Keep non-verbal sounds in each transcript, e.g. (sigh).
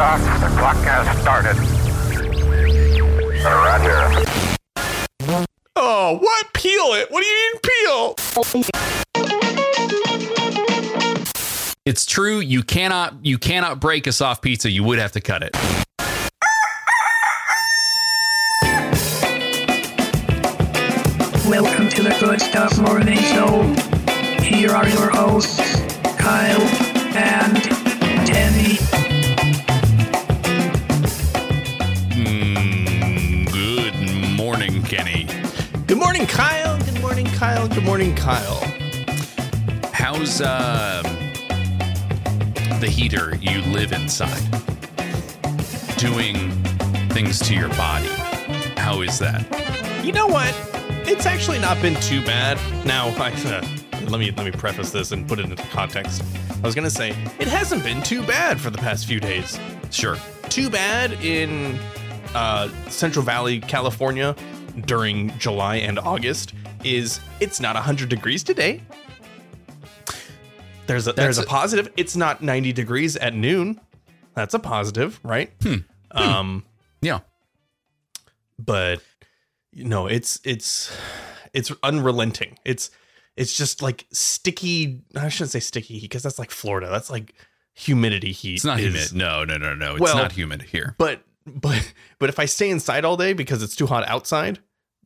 Liftoff. The clock has started. Roger. Oh, what? Peel it. What do you mean peel? It's true. You cannot you cannot break a soft pizza. You would have to cut it. Welcome to the Good Stuff Morning Show. Here are your hosts, Kyle and morning, Kyle. Good morning, Kyle. Good morning, Kyle. How's uh, the heater you live inside doing things to your body? How is that? You know what? It's actually not been too bad. Now, (laughs) I, uh, let me let me preface this and put it into context. I was gonna say it hasn't been too bad for the past few days. Sure. Too bad in uh, Central Valley, California, during July and August is it's not 100 degrees today. There's a there's a a- positive. It's not 90 degrees at noon. That's a positive, right? Um, Yeah. but you know, it's it's it's unrelenting. It's it's just like sticky. I shouldn't say sticky heat because that's like Florida. That's like humidity heat. It's not is- humid. No, no, no, no. It's Well- not humid here. But but but if I stay inside all day because it's too hot outside,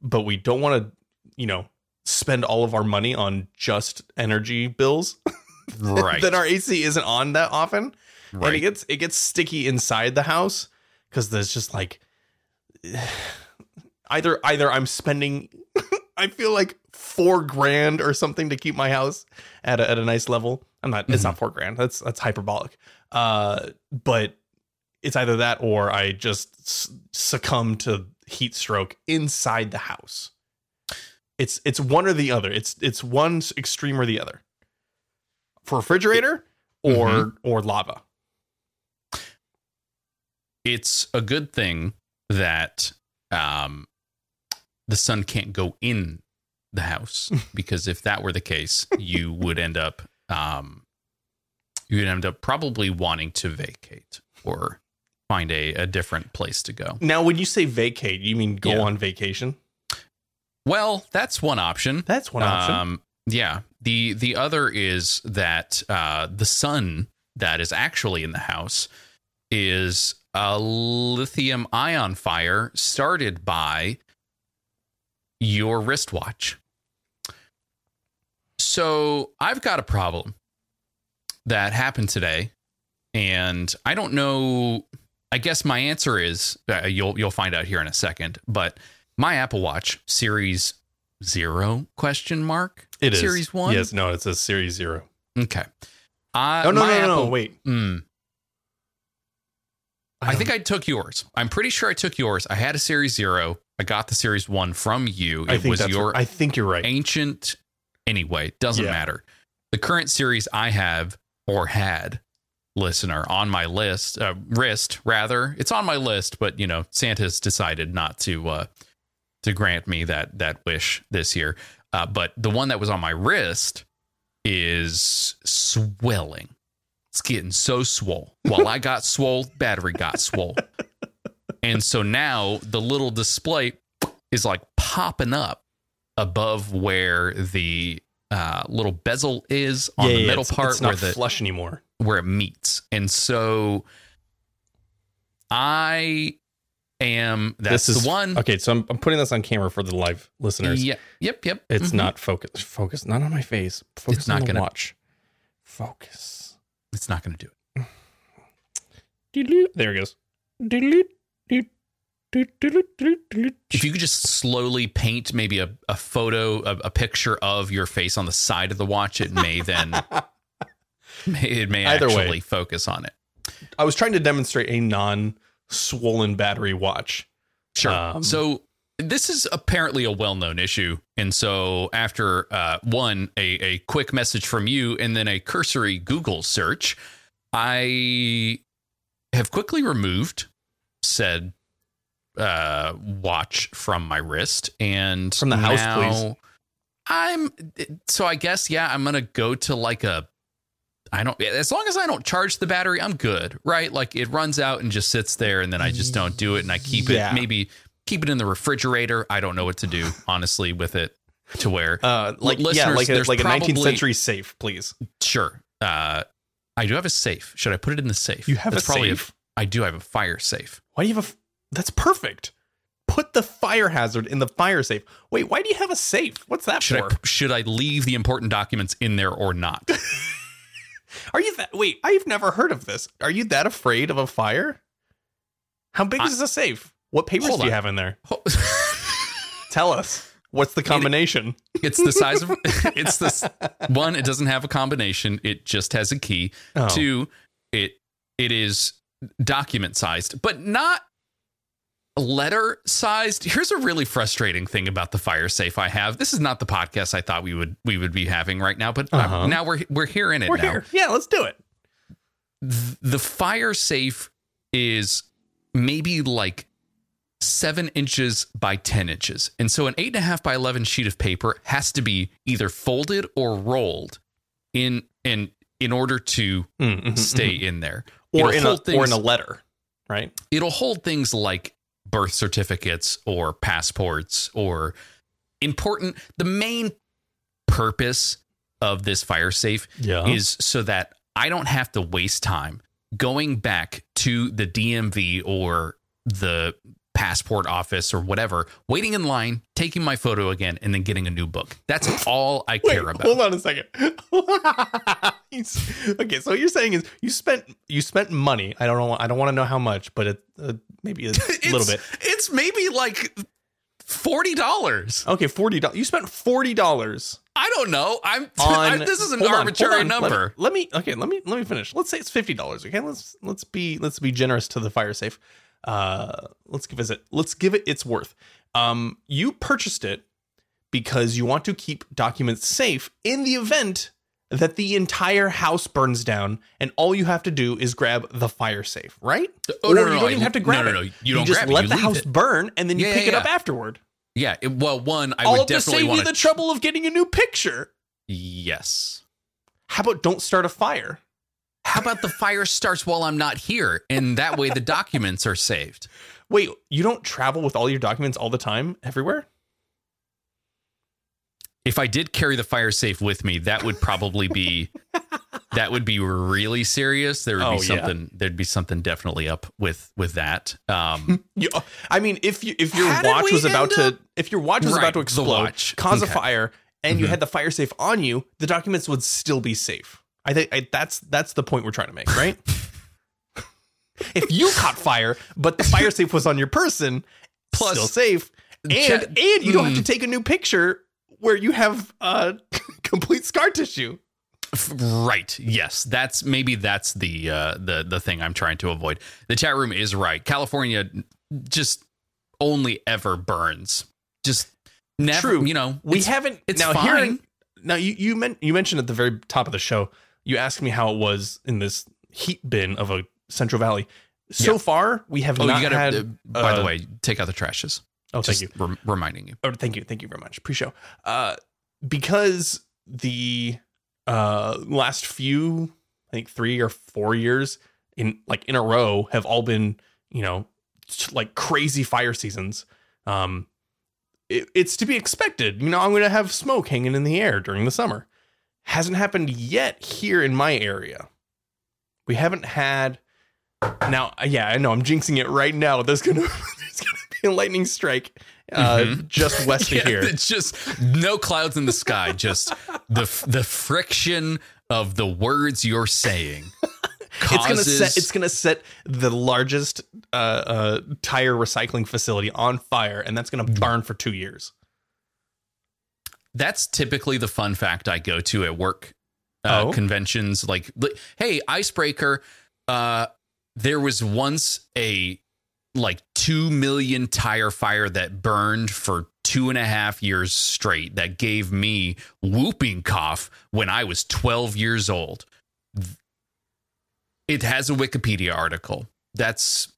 but we don't want to, you know, spend all of our money on just energy bills, (laughs) Right. then our AC isn't on that often, and it gets it gets sticky inside the house because there's just like (sighs) either either I'm spending (laughs) I feel like four grand or something to keep my house at a, at a nice level. I'm not. It's not four grand. That's that's hyperbolic. Uh, but it's either that or I just s- succumb to heat stroke inside the house. It's it's one or the other. It's it's one extreme or the other. For refrigerator or or lava. it's a good thing that um, the sun can't go in the house (laughs) because if that were the case, you would end up um, you would end up probably wanting to vacate or find a, a different place to go. Now, when you say vacate, you mean go Yeah. on vacation? Well, that's one option. That's one option. Um, yeah. The the other is that uh, the sun that is actually in the house is a lithium ion fire started by your wristwatch. So I've got a problem that happened today, and I don't know. I guess my answer is uh, you'll you'll find out here in a second. But my Apple Watch Series Zero question mark it is Series One. Yes, no, it says Series Zero. Okay. Uh, Oh no, no, no, no, wait. Mm, I, don't- think I took yours. I'm pretty sure I took yours. I had a Series Zero. I got the Series One from you. It I think was your I think you're right. ancient. Anyway, doesn't Yeah. matter. The current series I have or had listener on my list, uh, wrist rather. It's on my list, but you know, Santa's decided not to uh, to grant me that that wish this year. Uh, but the one that was on my wrist is swelling. It's getting so swole. While I got swole, battery got swole. And so now the little display is like popping up above where the uh, little bezel is on yeah, the yeah, middle it's, part it's where not the flush anymore. Where it meets. And so I am that's this is the one. Okay, so I'm, I'm putting this on camera for the live listeners. Yep, yep, yep. It's Mhm. not focus. Focus not on my face. Focus It's not on the gonna- watch. Focus. It's not going to do it. There it goes. If you could just slowly paint maybe a, a photo, a, a picture of your face on the side of the watch, it may then (laughs) it may Either way. actually focus on it. I was trying to demonstrate a non-swollen battery watch. Sure. Um, so this is apparently a well-known issue, and so after uh, one a a quick message from you and then a cursory Google search, I have quickly removed said uh, watch from my wrist and From the house, now please. I'm so I guess yeah I'm gonna go to like a I don't as long as I don't charge the battery, I'm good, right? Like it runs out and just sits there and then I just don't do it and I keep Yeah. it maybe keep it in the refrigerator. I don't know what to do honestly with it to where Uh, like yeah, listeners, like a, there's like a 19th probably- century safe, please. sure. Uh I do have a safe. Should I put it in the safe? You have That's a probably safe? I do have a fire safe. Why do you have a? f- That's perfect. Put the fire hazard in the fire safe. Wait, why do you have a safe? What's that Should for? I should I leave the important documents in there or not? (laughs) Are you that? Wait, I've never heard of this. Are you that afraid of a fire? How big I- is a safe? What papers Hold do you have in there? (laughs) Tell us. What's the combination? It's the size of (laughs) it's this one. It doesn't have a combination. It just has a key. Oh. Two, it it is document sized, but not letter sized. Here's a really frustrating thing about the fire safe I have. This is not the podcast I thought we would we would be having right now, but uh, Uh-huh. now we're we're here in it We're now. here. Yeah, let's do it. The fire safe is maybe like seven inches by 10 inches. And so an eight and a half by 11 sheet of paper has to be either folded or rolled in, in, in order to Mm, mhm, stay mhm. in there. or It'll in a hold or in a letter, right? it'll hold things like birth certificates or passports or important the main purpose of this fire safe Yeah. is so that I don't have to waste time going back to the DMV or the passport office or whatever, waiting in line, taking my photo again, and then getting a new book. That's all I Wait, care about. hold on a second. (laughs) (laughs) Okay, so what you're saying is you spent you spent money. I don't know. I don't want to know how much, but it uh, maybe a (laughs) little bit. It's maybe like forty dollars. Okay, forty dollars. You spent forty dollars I don't know. I'm. (laughs) on. I- this is an on, arbitrary on. Let me- number. Let me, Okay, let me let me finish. Let's say it's fifty dollars. Okay, let's let's be let's be generous to the fire safe. Uh, let's give it let's give it its worth. Um, you purchased it because you want to keep documents safe in the event that the entire house burns down and all you have to do is grab the fire safe, right? Oh, or no, you no, don't no, even you- have to grab no, no, it. no, you don't just grab it, let you the house it. burn and then you Yeah, pick yeah, it up yeah. afterward. Yeah. it- well, one, I would definitely want all to save you the trouble of getting a new picture. yes. How about don't start a fire? How about the fire starts while I'm not here, and that way the documents are saved. Wait, you don't travel with all your documents all the time everywhere? If I did carry the fire safe with me, that would probably be (laughs) that would be really serious. There would Oh, be yeah. something. There'd be something definitely up with with that. Um, (laughs) You, I mean, if you if your watch was about end to if your watch was Right, about to explode, watch. cause a fire, and you Mhm. had the fire safe on you, the documents would still be safe. I think I, that's that's the point we're trying to make, right? (laughs) if you caught fire, but the fire safe was on your person, Plus, still safe, and Chat- and you don't have to Mm. take a new picture where you have uh (laughs) complete scar tissue. Right. Yes. That's maybe that's the uh, the the thing I'm trying to avoid. The chat room is right. California just only ever burns. Just never. True. You know, We haven't it's now fine. hearing now you you, men, you mentioned at the very top of the show you asked me how it was in this heat bin of a Central Valley. So Yeah. far, we have Oh, not you gotta. had. uh, by the uh, way, take out the trashes. Oh, thank you. rem- reminding you. Oh, thank you, thank you very much. Pre-show, uh, because the uh last few, I think three or four years in like in a row have all been you know like crazy fire seasons. Um, it, it's to be expected. You know, I'm going to have smoke hanging in the air during the summer. Hasn't happened yet here in my area. We haven't had. Now, yeah, I know I'm jinxing it right now. There's gonna (laughs) there's gonna be a lightning strike uh, Mhm. just west of (laughs) Yeah, here. It's just no clouds in the sky. Just the the friction of the words you're saying. (laughs) It's gonna causes- set. It's gonna set the largest uh, uh, tire recycling facility on fire, and that's gonna burn for two years. that's typically the fun fact I go to at work uh, Oh. conventions. Like, hey, icebreaker. Uh, there was once a like two million tire fire that burned for two and a half years straight. That gave me whooping cough when I was twelve years old. It has a Wikipedia article. That's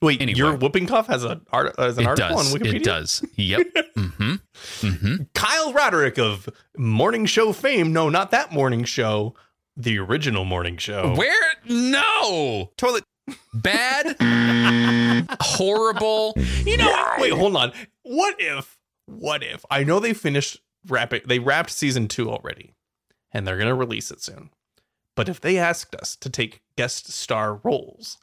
Wait, Anyway. your whooping cough has a art has an it article does. on Wikipedia. It does. Yep. (laughs) mm-hmm. Mm-hmm. Kyle Roderick of morning show fame. No, not that morning show. the original morning show. Where? No. Toilet. Bad. horrible. You know, what? wait, hold on. What if? What if? I know they finished wrapping. They wrapped season two already, and they're gonna release it soon. But if they asked us to take guest star roles,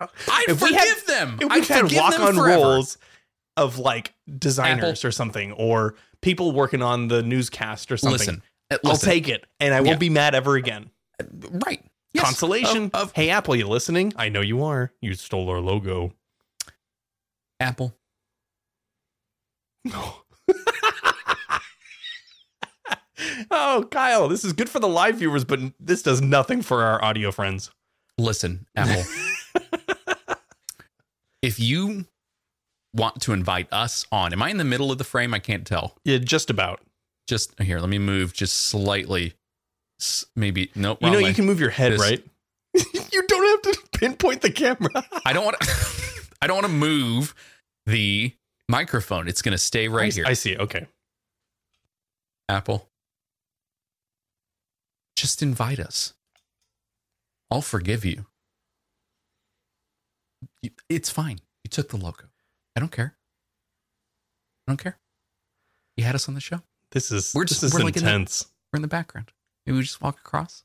I If forgive had- them. if I we had walk on forever. roles of like designers or something, or people working on the newscast or something, Listen, I'll listen. take it, and I won't Yeah. be mad ever again. right. Yes. Consolation. of, of hey, Apple, you listening? I know you are. You stole our logo. Apple. No. (laughs) oh, Kyle, this is good for the live viewers, but this does nothing for our audio friends. Listen, Apple. (laughs) if you want to invite us on, am I in the middle of the frame? I can't tell. Yeah, just about. Just here, let me move just slightly. Maybe nope. You know, way. you can move your head, This- right? (laughs) you don't have to pinpoint the camera. I don't want to. (laughs) I don't want to move the microphone. It's going to stay right I, here. I see. Okay. Apple. Just invite us. I'll forgive you. You- It's fine. You took the logo. I don't care. I don't care. You had us on the show. This is We're this just- is we're like in the- intense. We're in the background. Maybe we just walk across.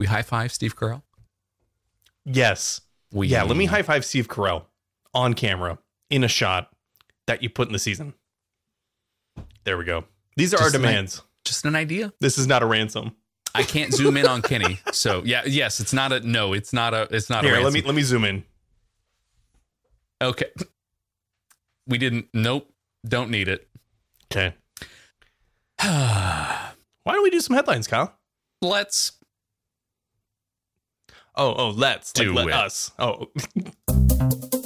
We high five Steve Carell. yes. We Yeah. Let me high five Steve Carell on camera in a shot that you put in the season. There we go. These are our Just like- demands. Just an idea. This is not a ransom. I can't zoom in on (laughs) Kenny. So yeah, yes, it's not a no. It's not a. It's not Here, a. Ransom. Let me let me zoom in. Okay. We didn't. Nope. Don't need it. Okay. (sighs) Why don't we do some headlines, Kyle? Let's. Oh, oh, let's like, Do let it. us. Oh, (laughs)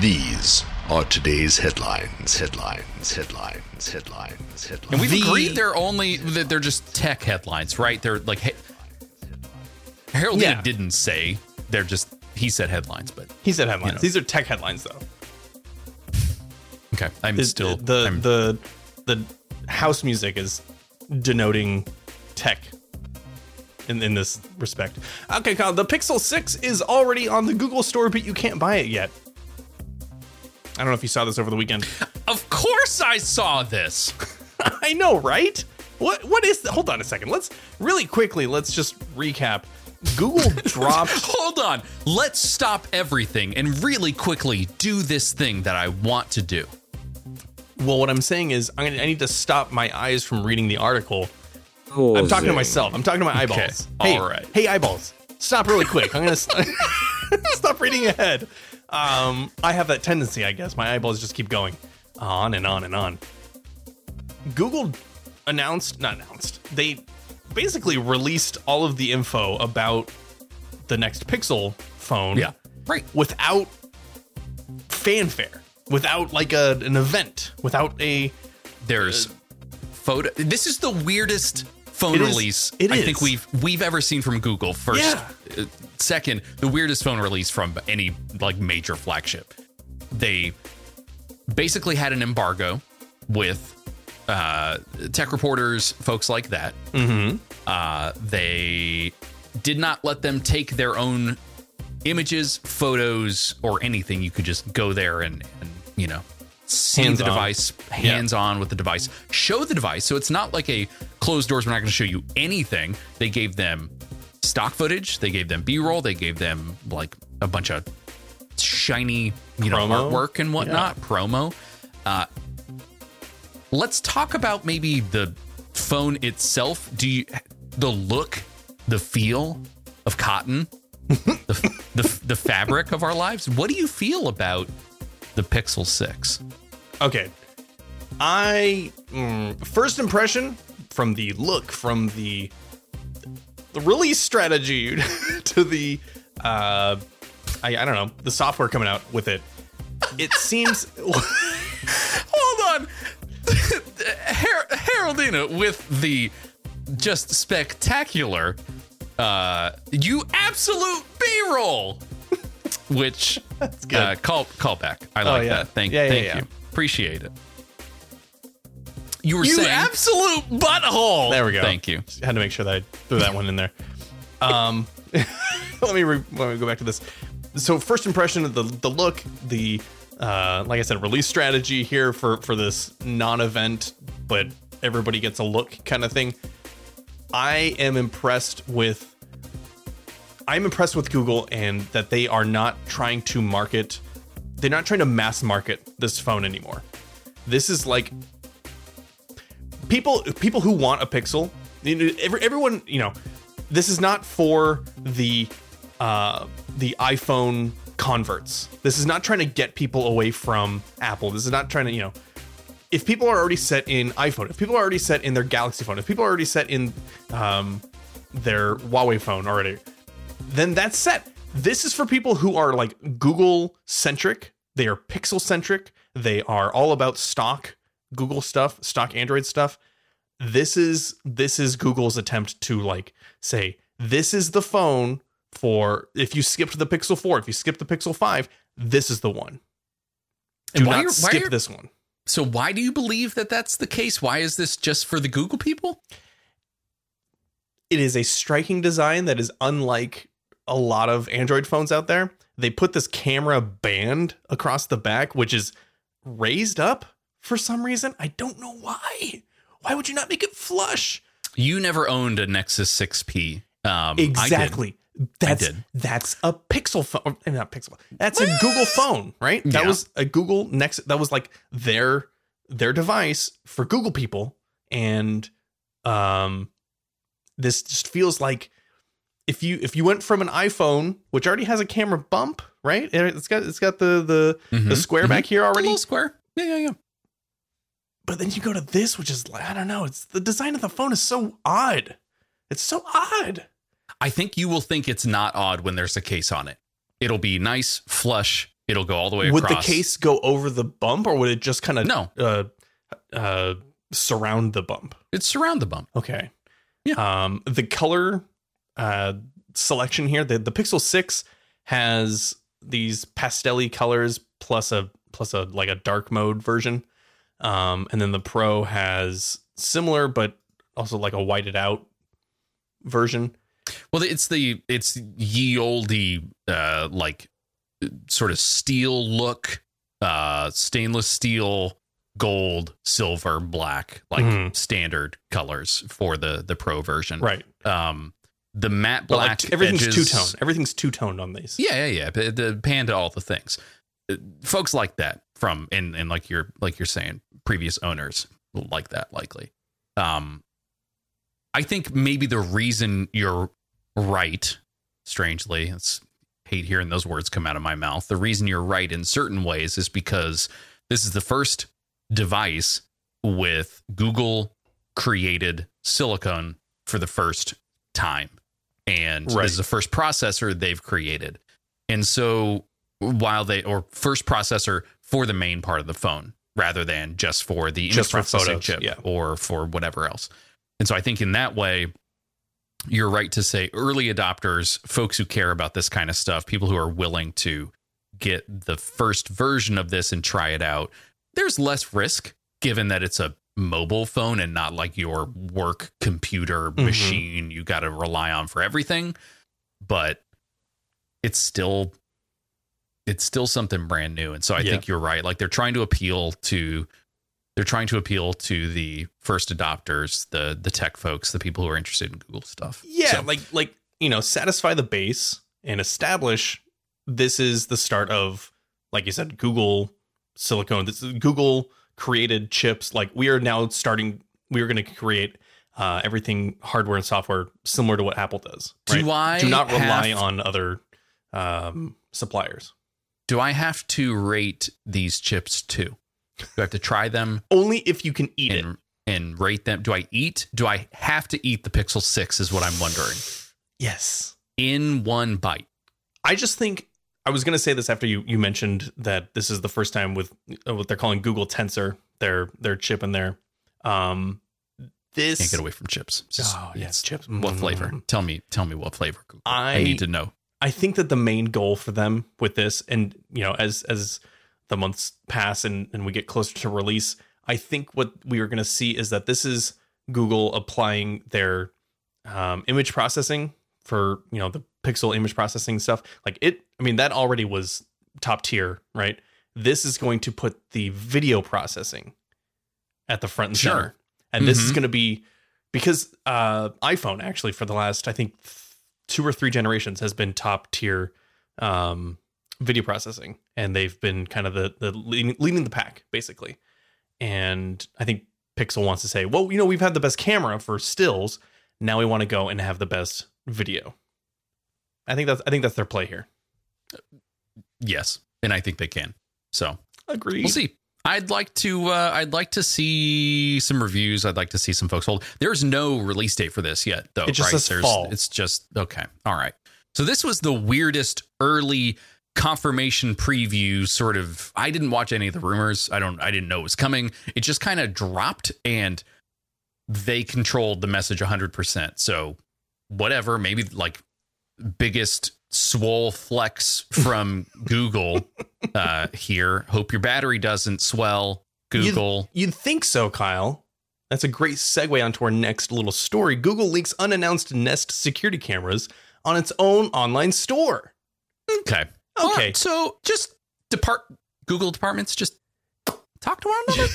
These are today's headlines. Headlines. Headlines. Headlines. Headlines. And we've The- agreed they're only that they're just tech headlines, right? They're like he- Harold Yeah. didn't say they're just he said headlines, but he said headlines. You know. These are tech headlines, though. Okay. I'm still the I'm, the the house music is denoting tech in in this respect. Okay, Kyle. The Pixel Six is already on the Google Store, but you can't buy it yet. I don't know if you saw this over the weekend. Of course I saw this. (laughs) I know, right? What what is? The, hold on a second. Let's really quickly. Let's just recap. Google (laughs) dropped. Hold on. Let's stop everything and really quickly do this thing that I want to do. Well, what I'm saying is, I'm gonna, I need to stop my eyes from reading the article. I'm talking to myself. I'm talking to my eyeballs. Okay. Hey, All right. Hey, eyeballs. Stop really quick. I'm gonna st- (laughs) stop reading ahead. Um, I have that tendency, I guess. My eyeballs just keep going on and on and on. Google announced, not announced. They basically released all of the info about the next Pixel phone. Yeah. Right. without fanfare, without like a an event, without a There's photo. This is the weirdest phone It is- release it I is. think we've we've ever seen from Google. First, Yeah. uh, second, the weirdest phone release from any like major flagship. They basically had an embargo with uh, tech reporters, folks like that. Mm-hmm. Uh, they did not let them take their own images, photos, or anything. You could just go there and, and you know, see Hands the on. device, hands on with the device, show the device. So it's not like a closed doors. We're not going to show you anything. They gave them stock footage. They gave them B roll. They gave them like a bunch of shiny, you know, artwork and whatnot, promo. Uh, let's talk about maybe the phone itself. Do you the look, the feel of cotton, (laughs) the, the the fabric of our lives? What do you feel about the Pixel Six? Okay. I mm, first impression from the look, from the the release strategy (laughs) to the uh I, I don't know, the software coming out with it. It (laughs) seems Hold on, (laughs) Her- Haroldina with the just spectacular, uh, you absolute B-roll, which (laughs) That's good. uh, call call back. I like yeah. that. Thank Yeah, yeah, thank yeah. you. appreciate it. You were You saying absolute butthole. There we go. Thank you. Had to make sure that I threw that one in there. Um, (laughs) let me re- let me go back to this. So first impression of the the look, the uh, like I said, release strategy here for for this non-event, but everybody gets a look kind of thing. I am impressed with. I'm impressed with Google and that they are not trying to market. They're not trying to mass market this phone anymore. This is like people people who want a Pixel. Everyone, you know, this is not for the uh, the iPhone converts. This is not trying to get people away from Apple. This is not trying to, you know, if people are already set in iPhone, if people are already set in their Galaxy phone, if people are already set in um, their Huawei phone already, then that's set. This is for people who are like Google centric. They are Pixel centric. They are all about stock Google stuff, stock Android stuff. This is this is Google's attempt to like say this is the phone for if you skipped the Pixel 4, if you skipped the Pixel 5, this is the one. Do And why not are- why skip this one. So why do you believe that that's the case? Why is this just for the Google people? It is a striking design that is unlike a lot of Android phones out there. They put this camera band across the back, which is raised up for some reason. I don't know why. Why would you not make it flush? You never owned a Nexus 6P. Um, I did. Exactly. That's that's a Pixel phone, eh, not Pixel. That's a Google phone, right? That Yeah. was a Google Nexus. That was like their their device for Google people, and um, this just feels like if you if you went from an iPhone, which already has a camera bump, right? And It's got it's got the the the Mhm, square mhm. back here already, little square. Yeah, yeah, yeah. but then you go to this, which is like I don't know. It's the design of the phone is so odd. It's so odd. I think you will think it's not odd when there's a case on it. It'll be nice, flush. It'll go all the way across. would across. the case go over the bump or would it just kind of No. uh, uh, surround the bump It's surround the bump. okay Yeah. um the color uh selection here the, the pixel 6 has these pastelly colors plus a plus a like a dark mode version um and then the pro has similar but also like a whited out version Well, it's the it's ye olde uh like sort of steel look, uh stainless steel, gold, silver, black, like Mhm. standard colors for the the pro version. right Um the matte black like everything's two-tone everything's two-toned on these Yeah, yeah, yeah. The, the panda, all the things. Uh, Folks like that from and and like you're like you're saying, previous owners like that likely. Um, I think maybe the reason you're right, strangely, it's hate hearing those words come out of my mouth. The reason you're right in certain ways is because this is the first device with Google created silicon for the first time. And Right. this is the first processor they've created. And so while they or first processor for the main part of the phone rather than just for the Just for processing chip yeah. or for whatever else. And so I think in that way, you're right to say early adopters, folks who care about this kind of stuff, people who are willing to get the first version of this and try it out. There's less risk given that it's a mobile phone and not like your work computer Mhm. machine you got to rely on for everything. But it's still it's still something brand new. And so I Yeah. think you're right. Like they're trying to appeal to they're trying to appeal to the first adopters, the the tech folks, the people who are interested in Google stuff. Yeah, So- like like you know, satisfy the base and establish this is the start of, like you said, Google Silicon. This is Google created chips. Like we are now starting. We are going to create uh, everything hardware and software similar to what Apple does. Do? I do not rely have- on other um, suppliers. do I have to rate these chips too? Do I have to try them Only if you can eat it. and and rate them? Do I eat? Do I have to eat the Pixel 6 is what I'm wondering. Yes. In one bite. I just think I was going to say this after you you mentioned that this is the first time with uh, what they're calling Google Tensor, their their chip in there. Um, this Can't get away from chips. Just- Oh, yes, chips. What Mm. flavor? Tell me tell me what flavor. Google. I- I need to know. I think that the main goal for them with this, and you know, as as the months pass and, and we get closer to release, I think what we are going to see is that this is Google applying their um, image processing for you know the pixel image processing stuff. Like it, I mean that already was top tier, right? This is going to put the video processing at the front and Sure. center, and this is Mhm. going to be because uh, iPhone actually for the last I think th- two or three generations has been top tier um, video processing, and they've been kind of the the leading, leading the pack basically. And I think Pixel wants to say, well, you know, we've had the best camera for stills. Now we want to go and have the best video. I think that's I think that's their play here. Yes, and I think they can. So agree. we'll see. I'd like to. Uh, I'd like to see some reviews. I'd like to see some folks hold. There's no release date for this yet, though. It just right? There's, fall. It's just okay. All right. So this was the weirdest early confirmation preview. Sort of. I didn't watch any of the rumors. I don't. I didn't know it was coming. It just kind of dropped, and they controlled the message 100. percent So whatever. Maybe like biggest swole flex from (laughs) Google uh, here. Hope your battery doesn't swell. Google. You'd think so, Kyle. That's a great segue onto our next little story. Google leaks unannounced Nest security cameras on its own online store. okay. Okay. So just depart Google departments. Just talk to one another.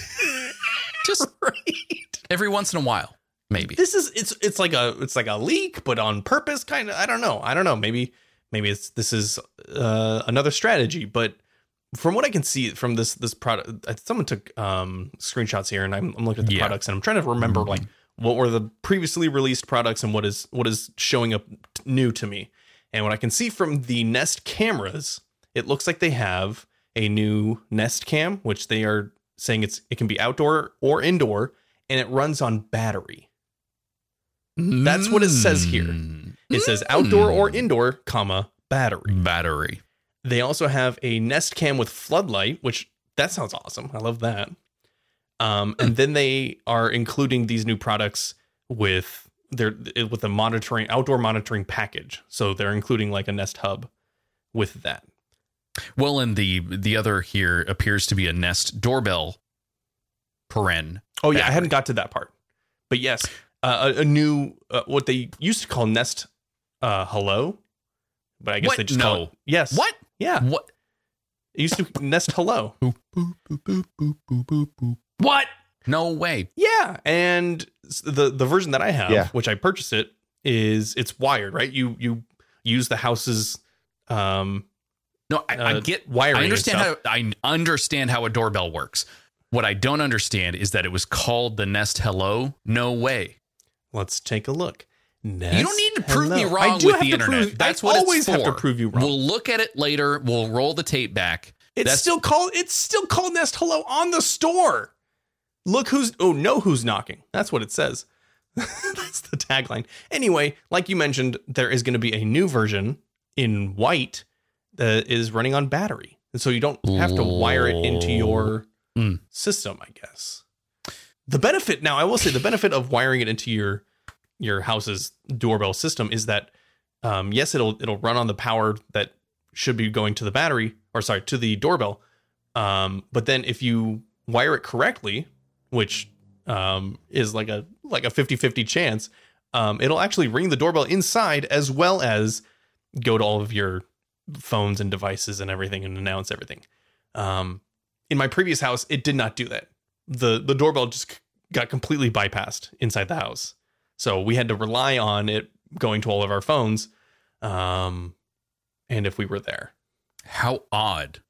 (laughs) just right. every once in a while, maybe. This is it's it's like a it's like a leak, but on purpose, kind of. I don't know. I don't know. Maybe maybe it's this is uh, another strategy, but from what I can see from this this product, someone took um, screenshots here, and I'm, I'm looking at the Yeah. products, and I'm trying to remember Mhm. like what were the previously released products and what is what is showing up t- new to me. And what I can see from the Nest cameras, it looks like they have a new Nest Cam, which they are saying it's it can be outdoor or indoor, and it runs on battery. That's what it says here. Mm. It says outdoor or Mm. indoor, comma battery. battery. They also have a Nest Cam with floodlight, which that sounds awesome. I love that. Um, and then they are including these new products with their with a monitoring outdoor monitoring package. So they're including like a Nest Hub with that. Well, and the the other here appears to be a Nest doorbell paren. Oh yeah, I hadn't got to that part, but yes, uh, a, a new uh, what they used to call Nest uh, Hello, but I guess What? they just call No. it yes. What? Yeah, What? it used to Nest Hello. What? No way. Yeah, and the the version that I have, Yeah. which I purchased it, is it's wired, right? You you use the house's um No, I, I Uh, get wiring I understand how. I understand how a doorbell works. What I don't understand is that it was called the Nest Hello. No way. Let's take a look. Nest you don't need to prove me Hello. wrong I do with have the internet. prove- That's I what always it's for. have to prove you wrong. We'll look at it later. We'll roll the tape back. it's that's- still called it's still called Nest Hello on the store. Look who's oh know who's knocking. That's what it says. (laughs) That's the tagline. Anyway, like you mentioned, there is going to be a new version in white that is running on battery. And so you don't have to wire it into your Mm. system, I guess. The benefit now, I will say the benefit of wiring it into your your house's doorbell system is that um, yes, it'll it'll run on the power that should be going to the battery or sorry, to the doorbell. Um, but then if you wire it correctly, which um, is like a like a 50-50 chance, um, it'll actually ring the doorbell inside as well as go to all of your phones and devices and everything and announce everything. Um, in my previous house, it did not do that. The The doorbell just got completely bypassed inside the house, so we had to rely on it going to all of our phones. Um, and if we were there, How odd.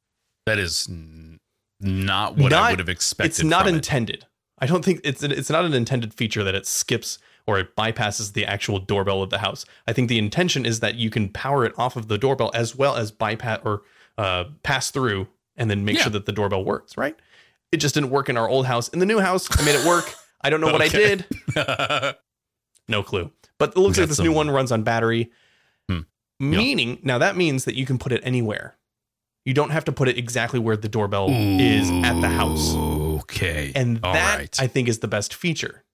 That is n- not what I would have expected. it's not from it. intended. I don't think it's it's not an intended feature that it skips or it bypasses the actual doorbell of the house. I think the intention is that you can power it off of the doorbell as well as bypass or uh, pass through and then make Yeah. sure that the doorbell works. Right? It just didn't work in our old house. In the new house, I made it work. I don't know what I did. (laughs) No clue. But it looks like this new one runs on battery. Hmm. Meaning, now that means that you can put it anywhere. You don't have to put it exactly where the doorbell is at the house. Okay. And that right. I think is the best feature.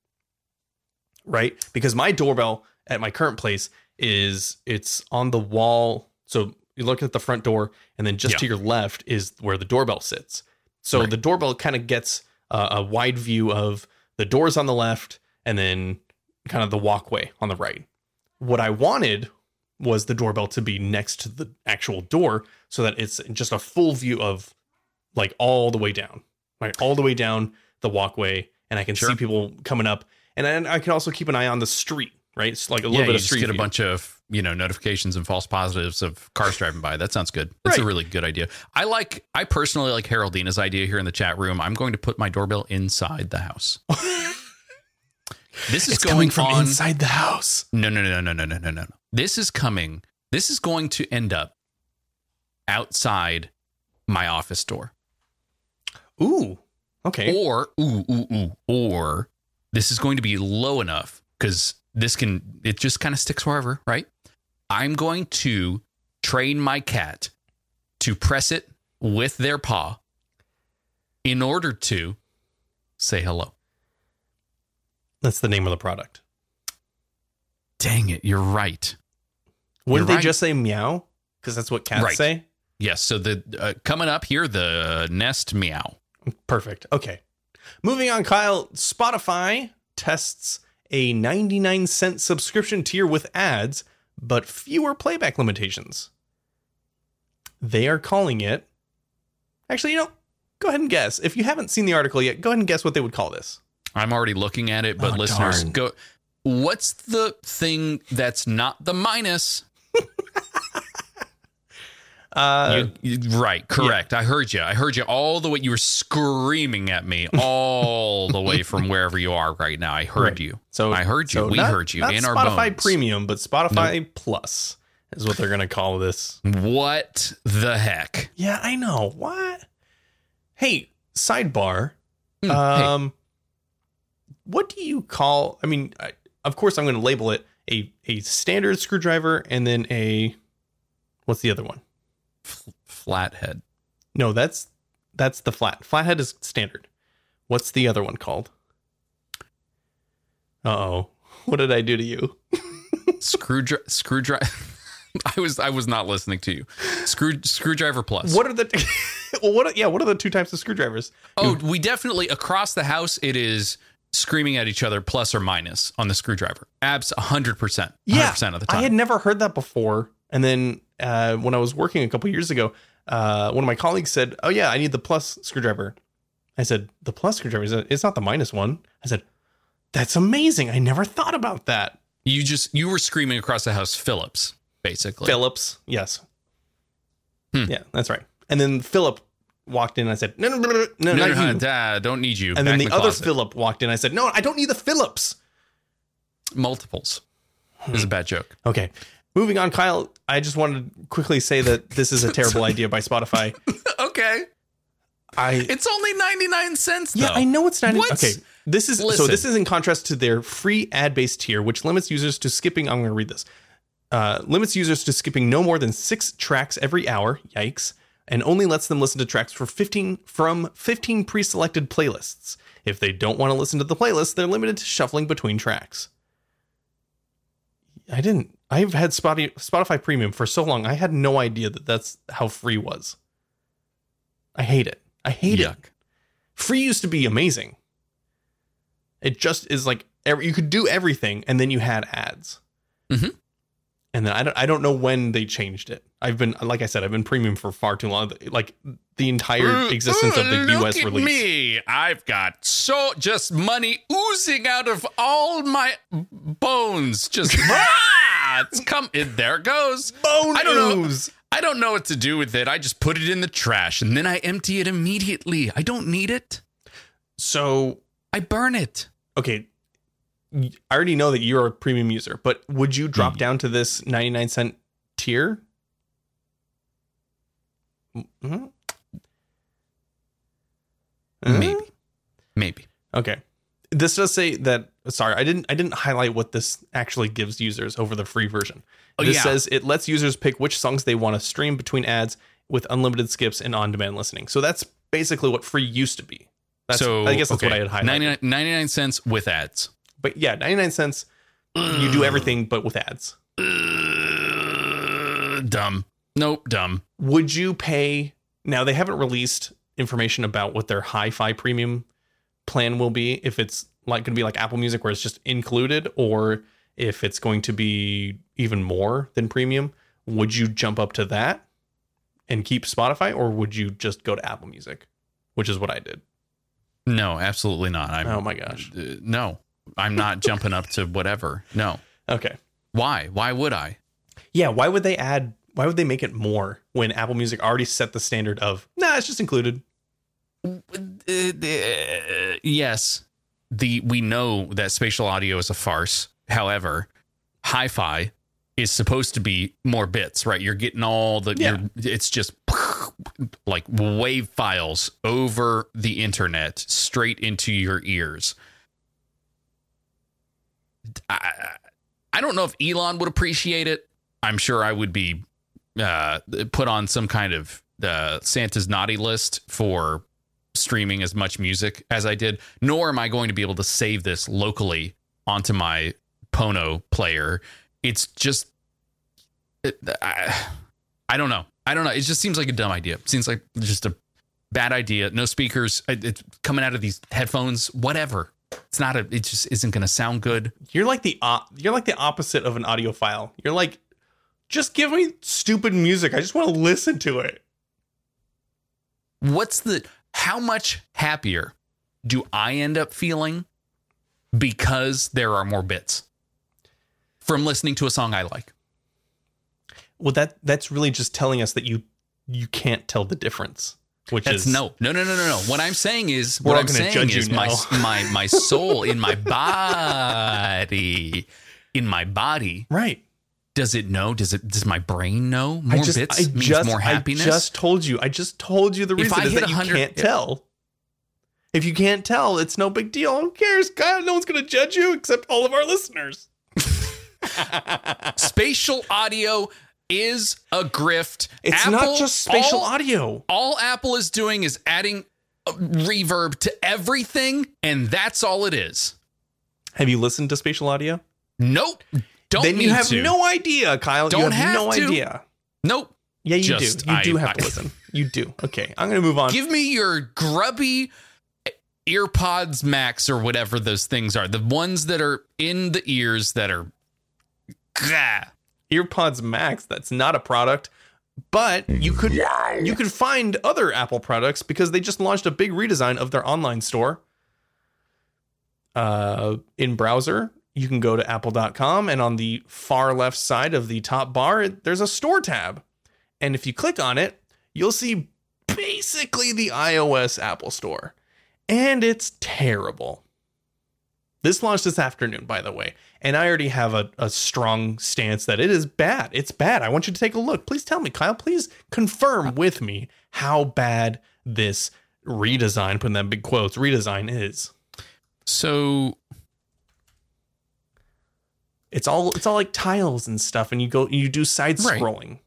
Right? Because my doorbell at my current place is it's on the wall. So you look at the front door, and then just to your left is where the doorbell sits. So Right. the doorbell kind of gets uh, a wide view of the doors on the left, and then kind of the walkway on the right. What I wanted was the doorbell to be next to the actual door, so that it's just a full view of like all the way down, right, all the way down the walkway, and I can Sure. see people coming up, and then I can also keep an eye on the street, right? It's like a little yeah, bit you of just street get a view. bunch of you know notifications and false positives of cars driving by. That sounds good. That's a really good idea. I like. I personally like Haroldina's idea here in the chat room. I'm going to put my doorbell inside the house. this is going coming from on. inside the house. No, no, no, no, no, no, no, no. This is coming. This is going to end up outside my office door. Ooh, okay. Or ooh ooh ooh or this is going to be low enough cuz this can it just kind of sticks wherever, right? I'm going to train my cat to press it with their paw in order to say hello. That's the name of the product. Dang it, you're right. Wouldn't You're they right. just say meow? Because that's what cats Right. say. Yes, so the uh, coming up here the Nest Meow. Perfect. Okay. Moving on, Kyle. Spotify tests a 99 cent subscription tier with ads, but fewer playback limitations. They are calling it. Actually, you know, go ahead and guess. If you haven't seen the article yet, go ahead and guess what they would call this. I'm already looking at it, but Oh, listeners, darn. go. What's the thing that's not the minus? (laughs) Uh, You- you- right, correct. I heard you. I heard you all the way. You were screaming at me all the way from wherever you are right now. I heard Right. you. so I heard you. so we not- heard you in our Spotify. Premium, but Spotify Plus is what they're going to call this. What the heck? Yeah, I know. What? Hey, sidebar. Hey. um, what do you call? I mean, I, of course, I'm going to label it a a standard screwdriver, and then a what's the other one? Flathead. No, that's that's the flat. Flathead is standard. What's the other one called? Uh oh. What did I do to you? (laughs) Screwdriver. Screwdriver. (laughs) I was I was not listening to you. Screw screwdriver plus. What are the? (laughs) well, what? Are, yeah, what are the two types of screwdrivers? Oh, we definitely across the house. It is screaming at each other, plus or minus on the screwdriver. Abs, hundred percent, Yeah, percent of the time. I had never heard that before. And then uh, when I was working a couple years ago, uh, one of my colleagues said, "Oh yeah, I need the plus screwdriver." I said, "The plus screwdriver is it's not the minus one." I said, "That's amazing. I never thought about that." you just you were screaming across the house, Phillips, basically. Phillips, yes, Hmm. yeah, that's right. And then Philip walked in. and I said, "No, no, no, no, no, no, no, no, don't need you. and then Back the other closet. Philip walked in. I said, "No, I don't need the Phillips." multiples. It was a bad joke. Okay. Moving on, Kyle. I just wanted to quickly say that this is a terrible (laughs) idea by Spotify. (laughs) okay, I it's only ninety nine cents. Yeah, though. I know it's not. What? Okay, this is so. This is in contrast to their free ad-based tier, which limits users to skipping. I'm going to read this. Uh, limits users to skipping no more than six tracks every hour. Yikes! And only lets them listen to tracks for 15 from 15 pre-selected playlists. If they don't want to listen to the playlist, they're limited to shuffling between tracks. I didn't. I've had Spotify, Spotify Premium for so long. I had no idea that that's how free was. I hate it. I hate it free used to be amazing. It just is like every, you could do everything, and then you had ads. Mhm. And then I don't I don't know when they changed it. I've been like I said I've been premium for far too long. Like the entire existence of the look U.S. at release. Me, I've got so just money oozing out of all my bones. Just (laughs) ah, it's come. It, there it goes. Bone I don't know. I don't know what to do with it. I just put it in the trash and then I empty it immediately. I don't need it. So I burn it. okay, I already know that you're a premium user, but would you drop Mm. down to this 99 cent tier? Mhm. Maybe. Uh, Maybe. Okay. This does say that sorry, I didn't I didn't highlight what this actually gives users over the free version. Oh, this yeah. says it lets users pick which songs they want to stream between ads with unlimited skips and on-demand listening. So that's basically what free used to be. That's, so I guess that's what I had highlighted. 99, 99 cents with ads. But yeah, 99 cents you do everything but with ads. Uh, (clears throat) dumb. Nope, dumb. Would you pay? Now they haven't released information about what their hi-fi premium plan will be. If it's like going to be like Apple Music, where it's just included, or if it's going to be even more than premium. Would you jump up to that and keep Spotify, or would you just go to Apple Music, which is what I did? No, absolutely not. I'm, Oh my gosh. uh, no, I'm not (laughs) jumping up to whatever. No. Okay. Why? Why would I? Yeah, why would they add why would they make it more when Apple Music already set the standard of nah, it's just included. Yes, the we know that spatial audio is a farce. However, hi-fi is supposed to be more bits, right? You're getting all the. Yeah. You're, it's just like wave files over the internet straight into your ears. I, I don't know if Elon would appreciate it. I'm sure I would be uh, put on some kind of uh, Santa's naughty list for streaming as much music as I did. Nor am I going to be able to save this locally onto my Pono player. It's just, it, I, I don't know. I don't know. It just seems like a dumb idea. It seems like just a bad idea. No speakers. It, it's coming out of these headphones. Whatever. It's not a. It just isn't going to sound good. You're like the op- you're like the opposite of an audiophile. You're like just give me stupid music. I just want to listen to it. what's the how much happier do I end up feeling because there are more bits from listening to a song I like? Well, that that's really just telling us that you you can't tell the difference. Which That's is no, no, no, no, no, no. What I'm saying is, what I'm saying is, my my my soul in my (laughs) body, in my body, right. Does it know? Does it? Does my brain know? More I just bits I means just more happiness. I just told you. I just told you the If reason is that you can't yeah. tell. If you can't tell, it's no big deal. Who cares? God, no one's gonna judge you except all of our listeners. (laughs) Spatial audio is a grift. It's Apple- not just spatial all- audio. all Apple is doing is adding reverb to everything, and that's all it is. Have you listened to spatial audio? Nope. Don't then you need have to. no idea, Kyle. Don't you have, have no to. idea. Nope. Yeah, you Just- do. You I- do have I- to listen. You do. Okay, I'm gonna move on. Give me your grubby earpods max or whatever those things are. The ones that are in the ears that are Gah. earpods max that's not a product but you could you could find other apple products because they just launched a big redesign of their online store uh in browser you can go to apple.com and on the far left side of the top bar there's a store tab and if you click on it you'll see basically the ios apple store and it's terrible this launched this afternoon, by the way, and I already have a, a strong stance that it is bad. It's bad. I want you to take a look. Please tell me, Kyle. Please confirm uh, with me how bad this redesign, putting that big quotes, redesign is. So It's all it's all like tiles and stuff, and you go you do side Right. scrolling.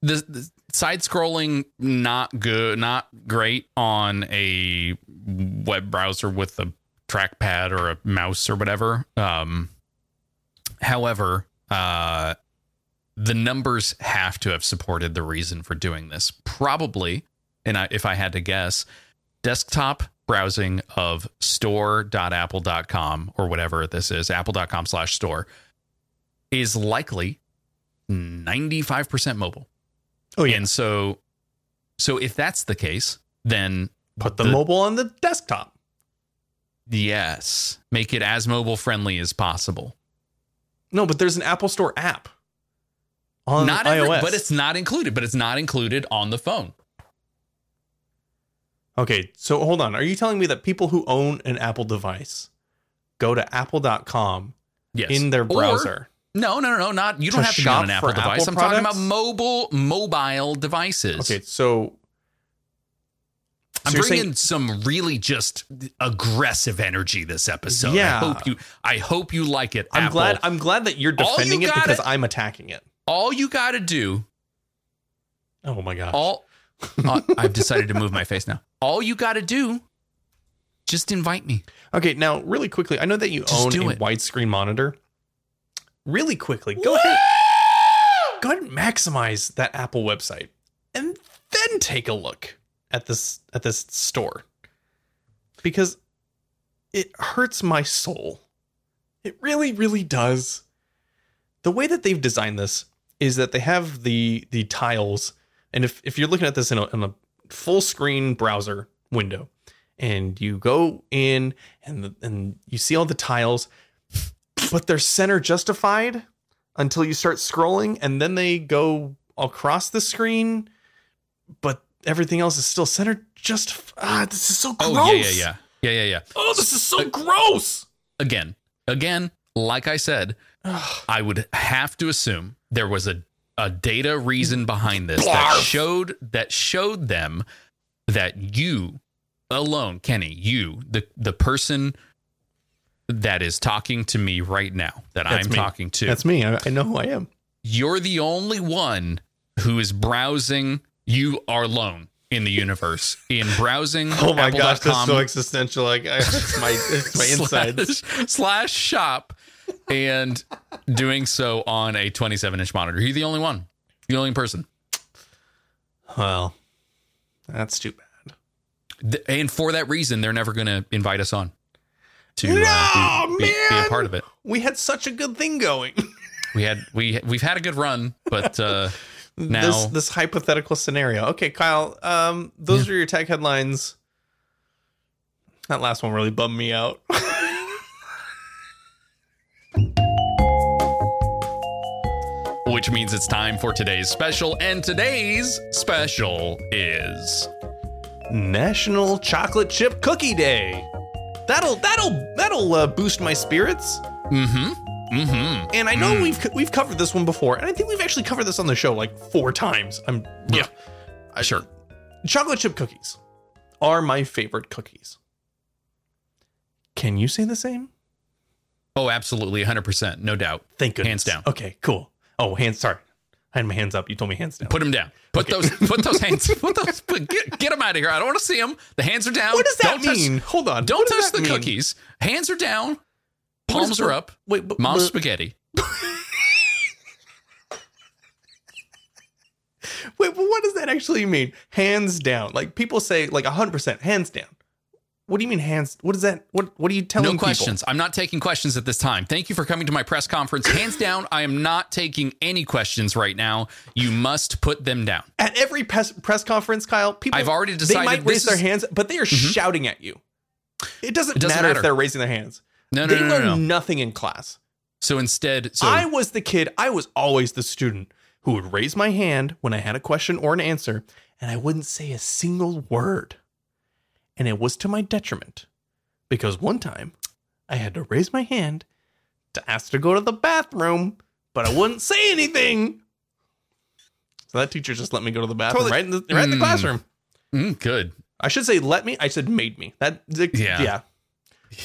the, the side scrolling not good, not great on a web browser with a trackpad or a mouse or whatever. Um, however, uh, the numbers have to have supported the reason for doing this. Probably, and I, if I had to guess, desktop browsing of store.apple.com or whatever this is, apple.com slash store, is likely 95% mobile. Oh yeah, And so, so if that's the case, then put the, the- mobile on the desktop. yes, make it as mobile friendly as possible. No, but there's an Apple Store app on not every, iOS. but it's not included. But it's not included on the phone. Okay, so hold on. Are you telling me that people who own an Apple device go to apple.com Yes, in their Or- browser? no, no, no, no, not. You don't To have to be on an shop Apple for device. Apple I'm talking about mobile mobile devices. Okay, so, I'm bringing saying- some really just aggressive energy this episode. Yeah. I hope you. I hope you like it. I'm Apple. glad I'm glad that you're All you defending it gotta- because I'm attacking it. all you got to do Oh my gosh. all (laughs) uh, I've decided to move my face now. All you got to do, just invite me. Okay, now really quickly, I know that you Just own a it. widescreen monitor. Really quickly, go ahead. go ahead and maximize that Apple website and then take a look at this at this store. Because it hurts my soul. It really, really does. The way that they've designed this is that they have the the tiles, and if, if you're looking at this in a, in a full screen browser window, and you go in and the, and you see all the tiles, but they're center justified until you start scrolling, and then they go across the screen, but everything else is still centered. Just ah, this is so gross. Oh yeah, yeah, yeah, yeah, yeah, yeah. Oh, this is so gross. Again, again, like I said, I would have to assume there was a a data reason behind this that showed that showed them that you alone, Kenny, you, the the person that is talking to me right now, that That's I'm me. talking to, That's me. I, I know who I am. you're the only one who is browsing. You are alone in the universe in browsing. (laughs) Oh my gosh, this is so existential. Like, I, it's my it's my (laughs) insides. slash, slash shop and doing so on a 27 inch monitor. You're the only one. You're the only person. Well, that's too bad. And for that reason, they're never going to invite us on to No, uh, be, be- be a part of it. We had such a good thing going. We had we we've had a good run, but uh, (laughs) now this this hypothetical scenario. Okay, Kyle. Um, those are your tech headlines. That last one really bummed me out. (laughs) means it's time for today's special, and today's special is National Chocolate Chip Cookie Day. That'll that'll that'll uh, boost my spirits. mm-hmm mm-hmm. And I know we've we've covered this one before, and I think we've actually covered this on the show like four times. I'm Yeah, sure. chocolate chip cookies are my favorite cookies. Can you say the same? Oh, absolutely, 100, percent no doubt. Thank goodness. Hands down. Okay, cool. Oh, hands. Sorry, I had my hands up. You told me hands down. Put them down. Put those. Put those (laughs) hands. Put those. Put, get, get them out of here. I don't want to see them. The hands are down. what does that Don't touch- mean? Hold on. don't touch the mean? cookies. Hands are down. Palms are up. Wait, but, Mom's but- spaghetti. (laughs) wait, but what does that actually mean? Hands down. Like people say, like hundred percent, hands down. What do you mean hands? What is that? What What are you telling me? No people? questions. I'm not taking questions at this time. Thank you for coming to my press conference. Hands down, I am not taking any questions right now. You must put them down. At every press, press conference, Kyle, people I've already decided they might raise their is- Mm-hmm. hands, but they are shouting at you. It doesn't, It doesn't matter, matter. if they're raising their hands. No, no, they no, no, learn no. nothing in class. So instead, so I was the kid, I was always the student who would raise my hand when I had a question or an answer, and I wouldn't say a single word. And it was to my detriment because one time I had to raise my hand to ask to go to the bathroom, but I wouldn't say anything. So that teacher just let me go to the bathroom Totally- right in the right in the Mm. classroom. Mm, good. I should say let me. I said made me. That Yeah. yeah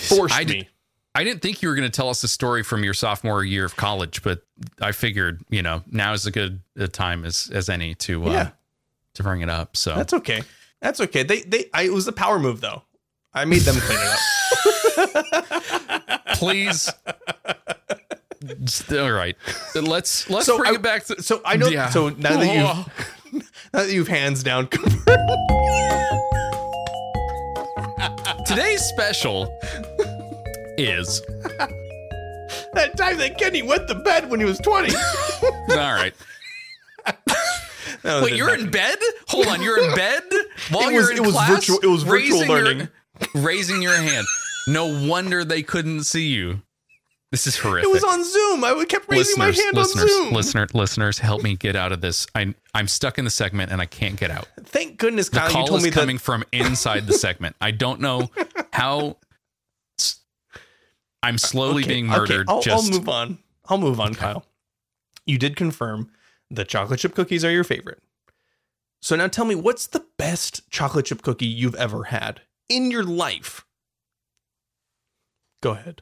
forced I, me. did, I didn't think you were going to tell us a story from your sophomore year of college, but I figured, you know, now is a good a time as as any to uh, Yeah. to bring it up. So That's okay. That's okay. They they I, it was a power move though. I made them clean it up. (laughs) please. All right, let's let's So bring I- it back to. So I know. Yeah. So now that you (laughs) now that you've hands down Today's special is that time that Kenny went to bed when he was twenty. (laughs) all right. No, Wait, you're in bed? Hold on, you're in bed (laughs) while It you're in it was class. virtual- it was virtual raising your- learning. (laughs) raising your hand. No wonder they couldn't see you. This is horrific. It was on Zoom. I kept raising listeners, my hand listeners, on Zoom. listener, listeners, help me get out of this. I, I'm stuck in the segment and I can't get out. Thank goodness, The Kyle, you call told is me coming that. from inside the segment. I don't know how. I'm slowly Okay, being okay, murdered. I'll, just I'll move on. I'll move on, Kyle. You did confirm that chocolate chip cookies are your favorite. So now tell me, what's the best chocolate chip cookie you've ever had in your life? Go ahead.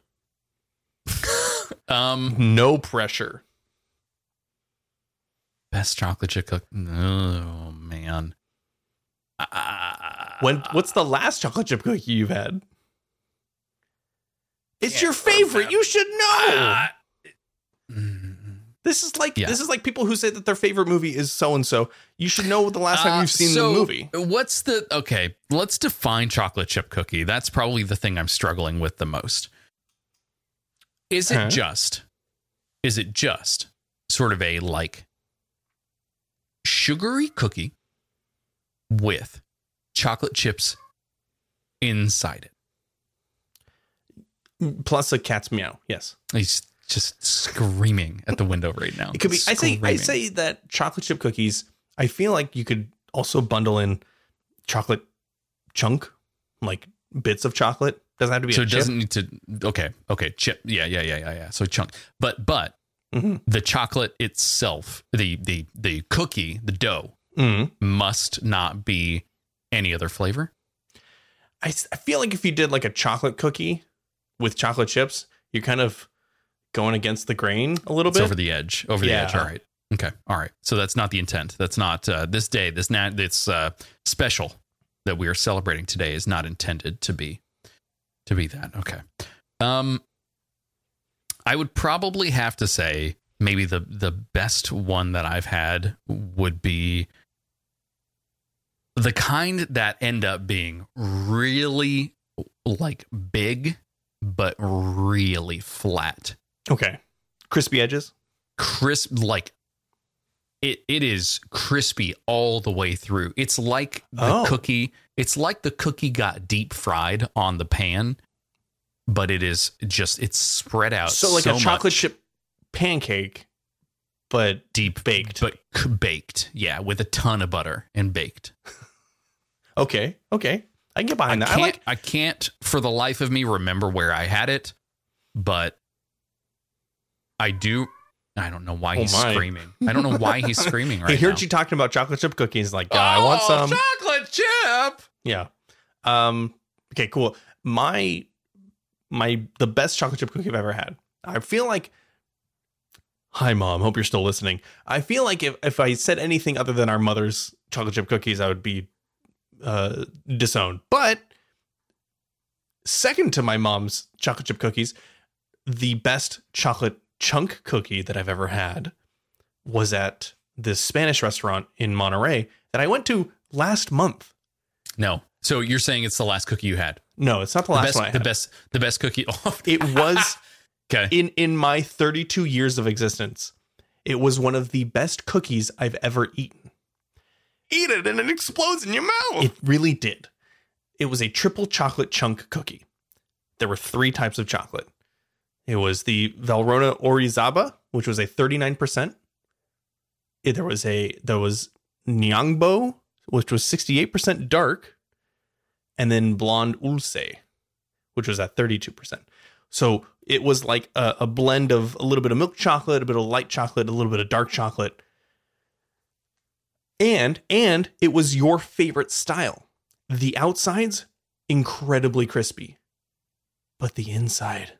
(laughs) um No pressure. best chocolate chip cookie. Oh man. Ah, When what's the last chocolate chip cookie you've had? It's your favorite. You should know. ah. This is like Yeah. this is like people who say that their favorite movie is so and so. You should know the last time Uh, you've seen so the movie. What's the okay? Let's define chocolate chip cookie. That's probably the thing I'm struggling with the most. Is it Huh? just? Is it just sort of a like sugary cookie with chocolate chips inside it? Plus a cat's meow. Yes. He's just screaming at the window right now. It could be. I say. I say that chocolate chip cookies. I feel like you could also bundle in chocolate chunk, like bits of chocolate. Doesn't have to be. so it chip. doesn't need to okay okay chip yeah yeah yeah yeah yeah so chunk but but Mhm. the chocolate itself the the the cookie the dough Mhm. must not be any other flavor I, I feel like if you did like a chocolate cookie with chocolate chips, you're kind of going against the grain a little it's bit. over the edge over the edge. All right. Okay. All right. So that's not the intent. That's not uh, this day this na- this uh, special that we are celebrating today is not intended to be to be that. Okay. Um i would probably have to say maybe the the best one that i've had would be the kind that end up being really like big but really flat okay, crispy edges. crisp like it it is crispy all the way through. It's like the Oh. cookie, it's like the cookie got deep fried on the pan, but it is just it's spread out So like a much chocolate chip pancake, but deep baked. but c- baked. Yeah, with a ton of butter and baked. (laughs) okay, okay, I can get behind I that. I like. I can't for the life of me remember where I had it, but I do I don't know why Oh he's my. screaming. I don't know why he's screaming (laughs) right I heard now. you talking about chocolate chip cookies. Like, yeah, I want Oh, some. chocolate chip. Yeah. Um. Okay. Cool. My my the best chocolate chip cookie I've ever had. I feel like. Hi, mom. Hope you're still listening. I feel like if if I said anything other than our mother's chocolate chip cookies, I would be uh disowned. But second to my mom's chocolate chip cookies, the best chocolate chunk cookie that I've ever had was at this Spanish restaurant in Monterey that I went to last month. No. So you're saying it's the last cookie you had? No, it's not the The last best, one. I the best, the best cookie. Oh, It was (laughs) okay. in in my 32 years of existence. It was one of the best cookies I've ever eaten. Eat it and it explodes in your mouth. It really did. It was a triple chocolate chunk cookie. There were three types of chocolate. It was the Valrhona Orizaba, which was a 39%. It- There was a there was Nyangbo, which was 68% dark, and then Blonde Dulcey, which was at 32%. So it was like a, a blend of a little bit of milk chocolate, a bit of light chocolate, a little bit of dark chocolate. And and it was your favorite style. The outsides incredibly crispy, but the inside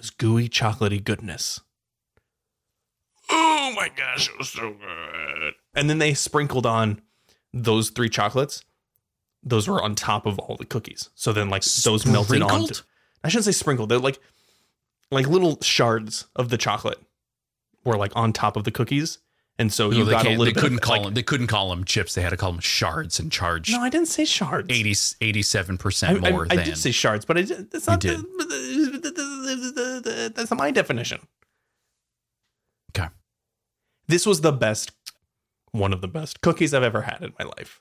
was gooey chocolatey goodness. Oh my gosh, it was so good. And then they sprinkled on those three chocolates. Those were on top of all the cookies. So then like those melted on. I shouldn't say sprinkled. They're like like little shards of the chocolate were like on top of the cookies. And so No, you got a little they bit couldn't of, call like, them. They couldn't call them chips. They had to call them shards and charge No, I didn't say shards. 87 I, percent I- more I than. did say shards, but I did, that's not You the- that's my definition. Okay. This was the best, one of the best cookies I've ever had in my life.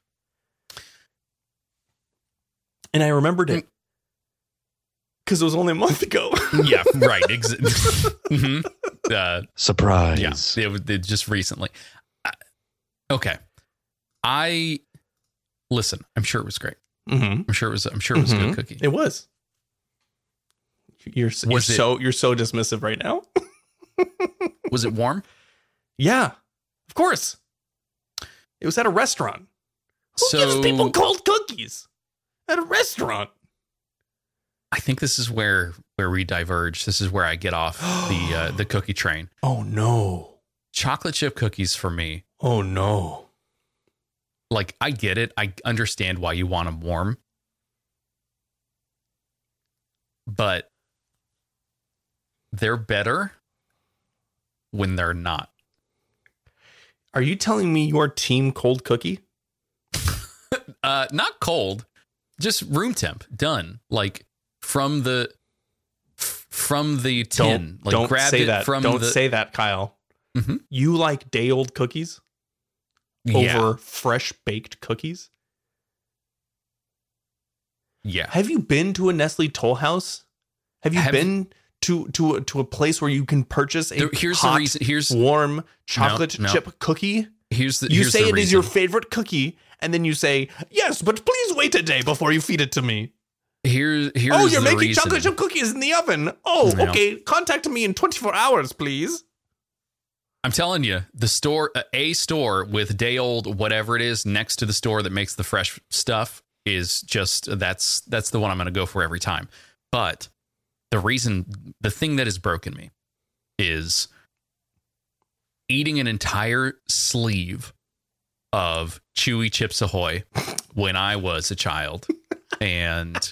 And I remembered it because it was only a month ago. (laughs) yeah, right. Ex- (laughs) Mhm. uh, Surprise. yeah, it it just recently. Uh, okay, I listen. I'm sure it was great. mm-hmm. I'm sure it was. I'm sure it was a Mhm. good cookie. It was. You're, you're it- so you're so dismissive right now. (laughs) Was it warm? Yeah, of course. It was at a restaurant. Who so gives people cold cookies at a restaurant? I think this is where where we diverge. This is where I get off the uh, (gasps) the cookie train. Oh no! Chocolate chip cookies for me. Oh no! Like I get it. I understand why you want them warm, but they're better when they're not. Are you telling me your team cold cookie? (laughs) Uh, not cold, just room temp. Done. Like from the from the tin. Don't like don't grabbed say it that. from don't the. say that, Kyle. Mhm. You like day old cookies yeah, over fresh baked cookies? yeah. Have you been to a Nestle Toll House? Have you Have- been to to a, to a place where you can purchase a There- here's hot, the reason. Here's warm chocolate no. chip cookie? here's the. You here's say the it is your favorite cookie, and then you say, "Yes, but please wait a day before you feed it to me." Here's here's oh, you're making reason. chocolate chip cookies in the oven. Oh, Yeah. okay. Contact me in 24 hours, please. I'm telling you, the store, uh, a store with day old whatever it is next to the store that makes the fresh stuff is just that's that's the one I'm going to go for every time. But the reason, the thing that has broken me is eating an entire sleeve of Chewy Chips Ahoy when I was a child (laughs) and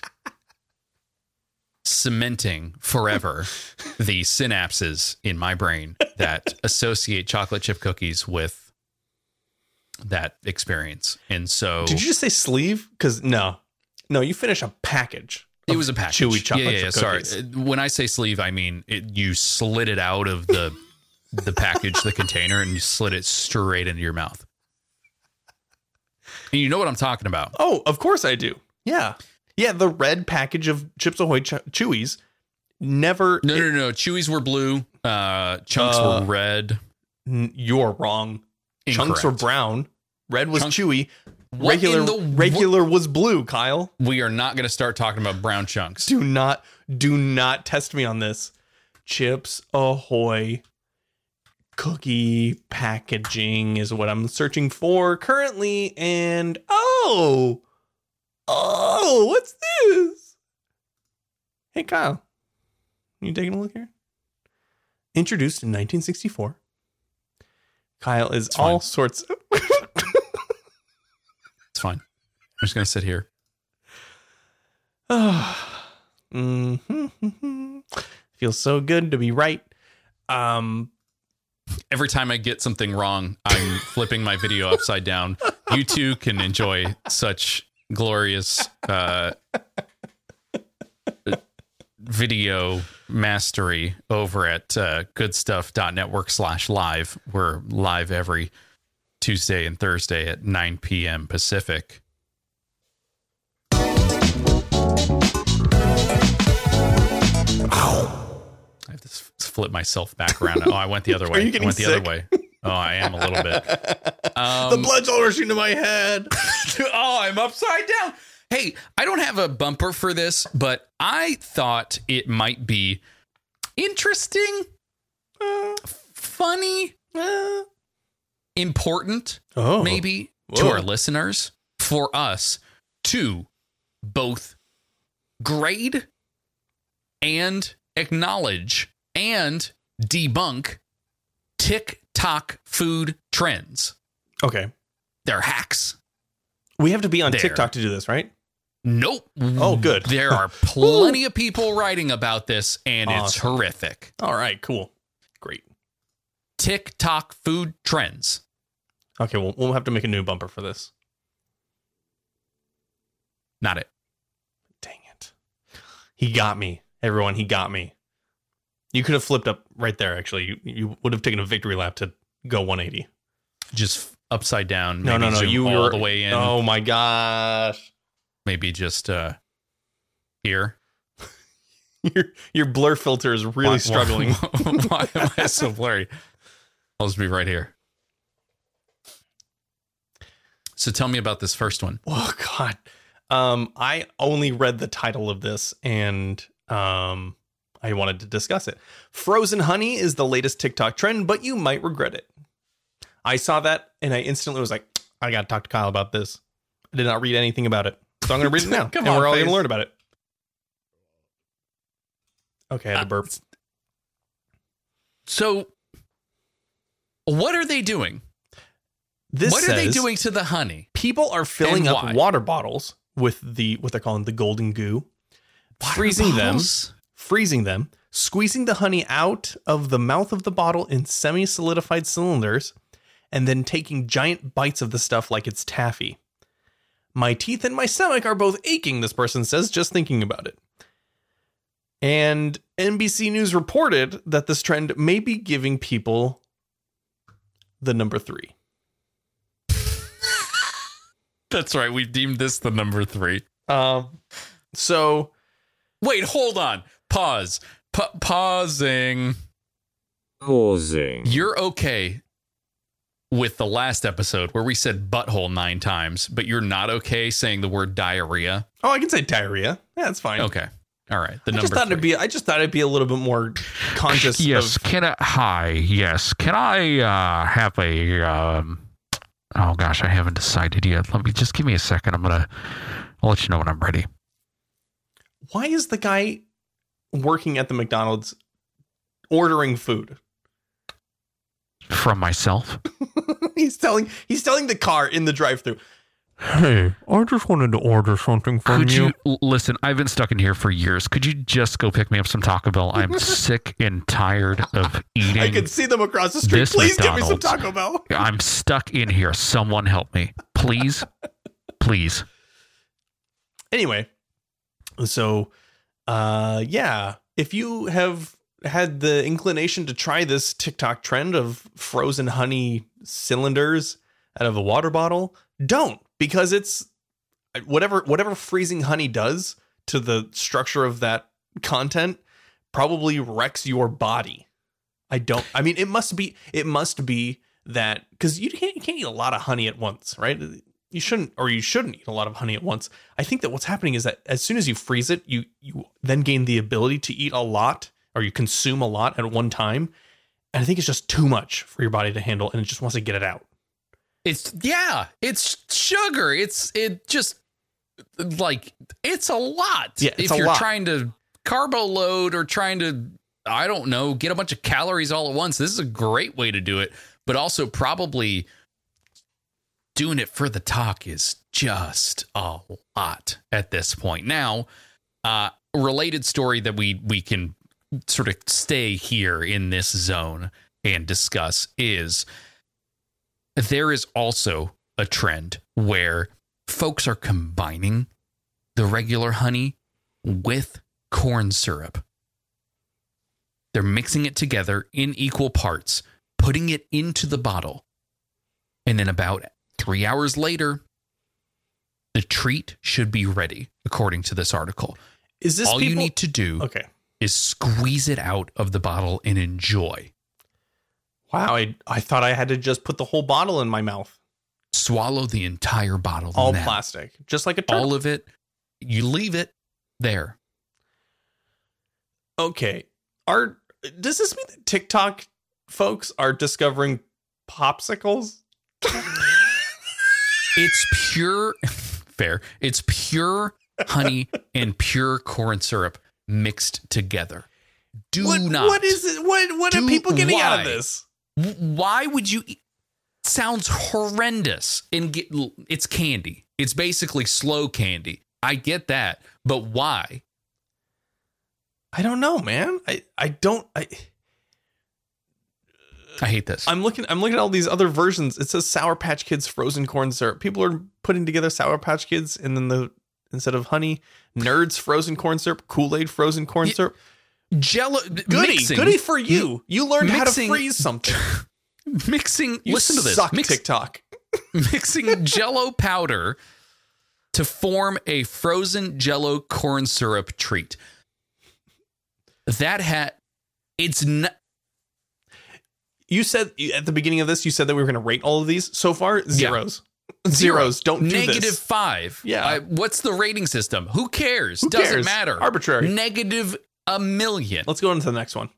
cementing forever the synapses in my brain that (laughs) associate chocolate chip cookies with that experience. And so Did you just say sleeve? Because no, no, you finish a package. It was a package. Chewy chocolate yeah, yeah, yeah, sorry. Uh, When I say sleeve, I mean it, you slid it out of the the package, the container, and you slid it straight into your mouth. And you know what I'm talking about. Oh, of course I do. Yeah, yeah. The red package of Chips Ahoy Ch- Chewies never. No, no, no. Chewies were blue. Uh, chunks Uh, were red. N- You're wrong. Chunks were brown. Red was Chunk- chewy. What regular the- regular was blue. Kyle, We are not going to start talking about brown chunks. do not do not test me on this. Chips Ahoy cookie packaging is what I'm searching for currently, and oh, oh, what's this? Hey, Kyle, you taking a look here? Introduced in 1964. Kyle is all sorts. (laughs) It's fine. I'm just going to sit here. (sighs) Mhm. Feels so good to be right. Um, Every time I get something wrong, I'm (laughs) flipping my video upside down. You too can enjoy such glorious uh, video mastery over at uh, goodstuff.network slash live. We're live every Tuesday and Thursday at 9 p.m. Pacific. I have to flip myself back around. Oh, I went the other (laughs) way. you I went the sick? other way. Oh, I am a little bit. (laughs) the Um, blood's all rushing to my head. (laughs) oh, I'm upside down. Hey, I don't have a bumper for this, but I thought it might be interesting, Uh, funny, uh. Important, Oh, maybe to our listeners for us to both grade and acknowledge and debunk TikTok food trends. Okay, They're hacks. we have to be on There. TikTok to do this, right? Nope. Oh, good. There are (laughs) plenty of people writing about this, and it's horrific. All right, cool, great. TikTok food trends. Okay, well, we'll have to make a new bumper for this. Not it. Dang it, he got me, everyone. He got me. You could have flipped up right there. Actually, you you would have taken a victory lap to go 180. Just upside down. No, no, no. You all were the way in. Oh my gosh, Maybe just uh here. (laughs) your your blur filter is really Why- struggling. (laughs) Why, why am I so blurry? I'll just be right here. So tell me about this first one. (laughs) Oh God. Um, I only read the title of this and um I wanted to discuss it. Frozen honey is the latest TikTok trend, but you might regret it. I saw that and I instantly was like, I gotta talk to Kyle about this. I did not read anything about it. So I'm gonna read it (laughs) now. Come and on, we're all face. gonna learn about it. Okay, I had a burp. So what are they doing? This what are they doing to the honey? people are filling up why? water bottles with the what they're calling the golden goo, freezing them, freezing them squeezing the honey out of the mouth of the bottle in semi solidified cylinders, and then taking giant bites of the stuff like it's taffy. My teeth and my stomach are both aching, this person says, just thinking about it. And NBC News reported that this trend may be giving people the number three. That's right. We've deemed this the number three. Um, so Wait, hold on. Pause. Pa- pausing. Pausing. You're okay with the last episode where we said butthole nine times, but you're not okay saying the word diarrhea. Oh, I can say diarrhea. Yeah, that's fine. Okay. All right. The I number just thought three. it'd be. I just thought it'd be a little bit more conscious. Yes, Of, can I? Hi, yes. Can I uh, have a? Um, oh gosh, I haven't decided yet. Let me just give me a second. I'm gonna. I'll let you know when I'm ready. why is the guy working at the McDonald's ordering food? From myself. (laughs) he's telling. He's telling the car in the drive-through. Hey, I just wanted to order something from Could you, l- listen? I've been stuck in here for years. Could you just go pick me up some Taco Bell? I'm (laughs) sick and tired of eating. I can see them across the street. this Please give me some Taco Bell. I'm stuck in here. Someone help me, please, please. anyway so uh yeah if you have had the inclination to try this tiktok trend of frozen honey cylinders out of a water bottle don't because it's whatever whatever freezing honey does to the structure of that content probably wrecks your body. I don't i mean it must be it must be that because you can't you can't eat a lot of honey at once right? You shouldn't or you shouldn't eat a lot of honey at once. I think that what's happening is that as soon as you freeze it you you then gain the ability to eat a lot or you consume a lot at one time and i think it's just too much for your body to handle and it just wants to get it out It's yeah, it's sugar. It's it just like it's a lot. Yeah, if you're lot. trying to carbo load or trying to I don't know, get a bunch of calories all at once, this is a great way to do it. But also probably doing it for the talk is just a lot at this point. Now, uh related story that we we can sort of stay here in this zone and discuss is there is also a trend where folks are combining the regular honey with corn syrup. They're mixing it together in equal parts, putting it into the bottle. And then about three hours later, the treat should be ready, according to this article. is this All you need to do okay is squeeze it out of the bottle and enjoy. Wow I, I thought i had to just put the whole bottle in my mouth Swallow the entire bottle. all plastic just like a turtle all of it. You leave it there. okay are does this mean that tiktok folks are discovering popsicles It's pure, (laughs) fair. It's pure honey and pure corn syrup mixed together. Do what, not. what is it what what are people getting out of this Why would you? Eat? Sounds horrendous. And get it's candy. It's basically slow candy. I get that, but why? I don't know, man. I I don't. I I hate this. I'm looking. I'm looking at all these other versions. It says Sour Patch Kids frozen corn syrup. People are putting together Sour Patch Kids, and then the instead of honey, Nerds frozen corn syrup, Kool Aid frozen corn Ye- syrup. Jello, Goody, mixing, goody for you. You learned how to freeze something. (laughs) Mixing. You listen to this. Mix- TikTok. (laughs) mixing jello powder to form a frozen jello corn syrup treat. That hat. it's not You said at the beginning of this, you said that we were going to rate all of these. So far, zeros. Zeros. Don't do negative this. five. Yeah. What's the rating system? Who cares? Who Doesn't cares? matter. Arbitrary. Negative a million. Let's go on to the next one.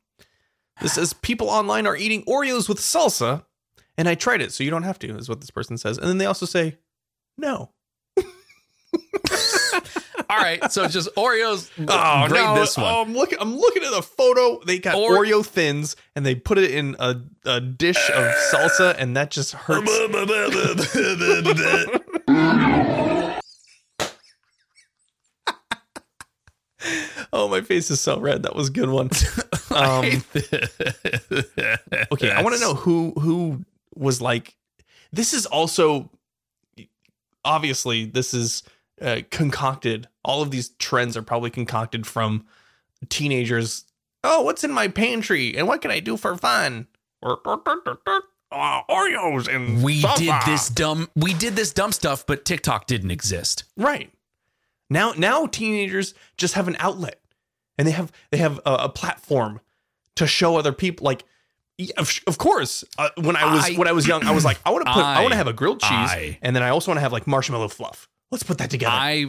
This says people online are eating Oreos with salsa, and I tried it, so you don't have to, is what this person says. And then they also say, no. (laughs) All right, so it's just Oreos. (laughs) Oh, grade no. this one. Oh, I'm looking. I'm looking at the photo. They got Or- Oreo thins, and they put it in a, a dish of salsa, and that just hurts. (laughs) oh, my face is so red. That was a good one. (laughs) Um, okay, I want to know who who was like. This is also obviously this is uh, concocted. All of these trends are probably concocted from teenagers. Oh, what's in my pantry and what can I do for fun? Uh, Oreos and We salsa. did this dumb. We did this dumb stuff, but TikTok didn't exist. Right. Now now teenagers just have an outlet and they have they have a, a platform to show other people like yeah, of, of course uh, when I was I- when I was young I was like I want to put I, I- want to have a grilled cheese I- and then I also want to have like marshmallow fluff. Let's put that together. I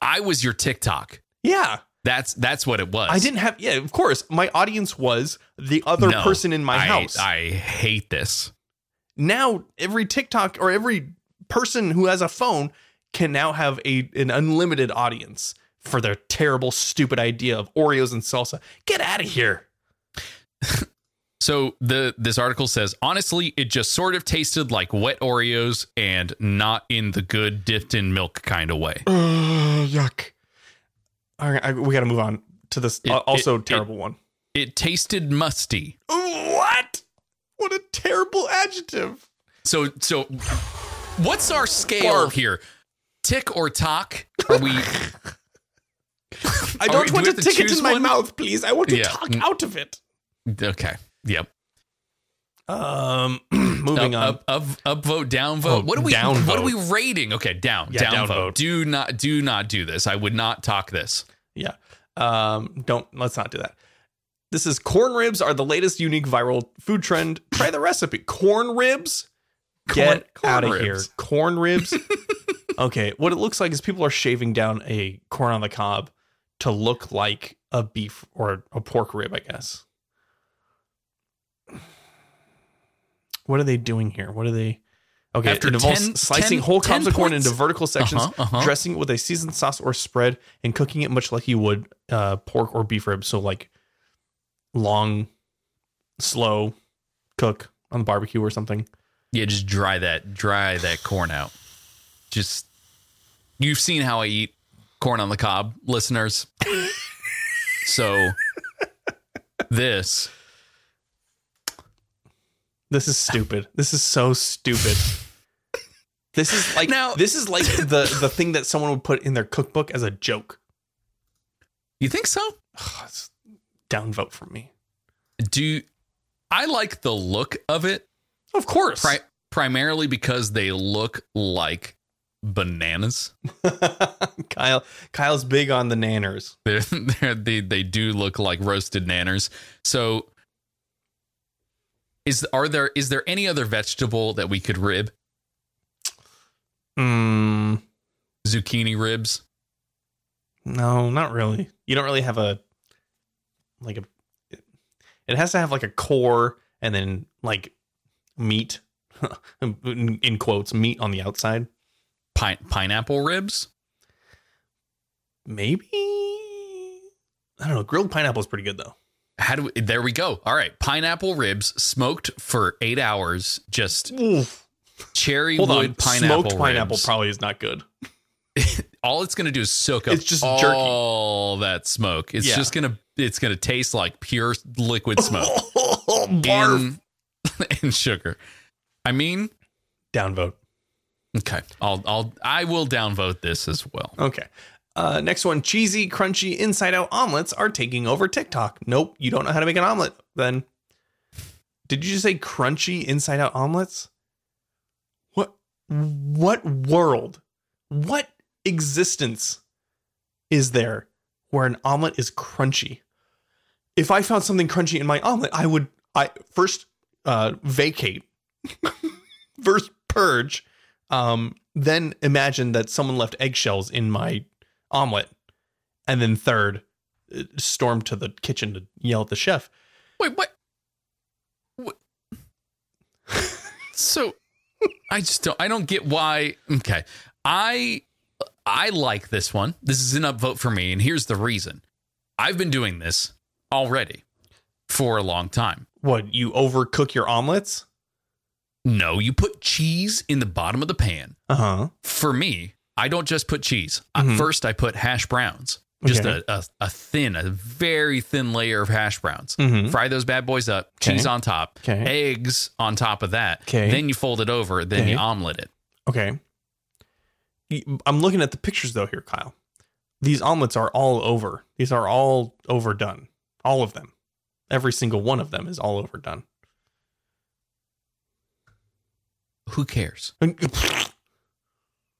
I was your TikTok. yeah. That's that's what it was. I didn't have yeah, of course. My audience was the other No, person in my house. I hate this. now every TikTok or every person who has a phone can now have a an unlimited audience for their terrible, stupid idea of Oreos and salsa. Get out of here. (laughs) So the this article says honestly, it just sort of tasted like wet Oreos and not in the good dipped in milk kind of way. Ugh, yuck. All right, I, we got to move on to this It- uh, also it- terrible one. It tasted musty. What? What a terrible adjective. So so what's our scale Barf. here? Tick or talk? Are we (laughs) I don't we- want we to have to take it in my one? mouth, please. I want to Yeah. talk out of it. Okay. Yep. Um, (clears throat) moving up, on. Up, up, up vote, down vote. Oh, what are we down what are we rating? Okay, down. Yeah, down, down vote. vote. Do not do not do this. I would not talk this. Yeah. Um, don't let's not do that. This is corn ribs are the latest unique viral food trend. Try the recipe. Corn ribs? Get corn out of here. Corn ribs. (laughs) okay, what it looks like is people are shaving down a corn on the cob to look like a beef or a pork rib, I guess. What are they doing here? What are they? Okay, After it involves 10 slicing 10 whole cobs 10 of corn into vertical sections, Uh-huh, uh-huh. dressing it with a seasoned sauce or spread, and cooking it much like you would uh, pork or beef ribs. So like long, slow cook on the barbecue or something. Yeah, just dry that dry that corn out. Just you've seen how I eat corn on the cob, listeners. (laughs) so this This is stupid. this is so stupid. This is like Now- this is like (laughs) the the thing that someone would put in their cookbook as a joke. you think so? Ugh, downvote from me. Do I like the look of it Of course. pri- primarily because they look like bananas. (laughs) Kyle Kyle's big on the nanners. (laughs) They're, they're, they they do look like roasted nanners. So is are there is there any other vegetable that we could rib? Mm, Zucchini ribs? no, not really. You don't really have a like a it has to have like a core and then like meat in, (laughs) in quotes meat on the outside. Pine, pineapple ribs? Maybe I don't know. Grilled pineapple is pretty good though. How do we, there we go. All right, pineapple ribs smoked for 8 hours just cherry Hold wood on, pineapple smoked pineapple ribs. probably is not good. (laughs) all it's going to do is soak up It's just jerky. all that smoke. It's Yeah. just going to it's going to taste like pure liquid (laughs) smoke and, (laughs) and sugar. I mean, Downvote. Okay. I'll I'll I will downvote this as well. Okay. Uh, next one, cheesy, crunchy, inside out omelets are taking over TikTok. Nope, you don't know how to make an omelet. Then, did you just say crunchy, inside out omelets? What? What world? What existence is there where an omelet is crunchy? If I found something crunchy in my omelet, I would. I first uh, vacate, (laughs) first purge, um, then imagine that someone left eggshells in my omelet, and then third, uh, storm to the kitchen to yell at the chef. Wait, what? what? (laughs) so I just don't I don't get why okay. I I like this one. This is an upvote for me, and here's the reason. I've been doing this already for a long time. What you overcook your omelets? No, you put cheese in the bottom of the pan. Uh huh. For me, I don't just put cheese. Mhm. First, I put hash browns. Just Okay. a, a, a thin, a very thin layer of hash browns. Mhm. Fry those bad boys up, Okay. cheese on top, Okay. eggs on top of that. Okay. Then you fold it over, then you omelet it. Okay. I'm looking at the pictures though here, Kyle. These omelets are all over. These are all overdone. All of them. Every single one of them is all overdone. Who cares?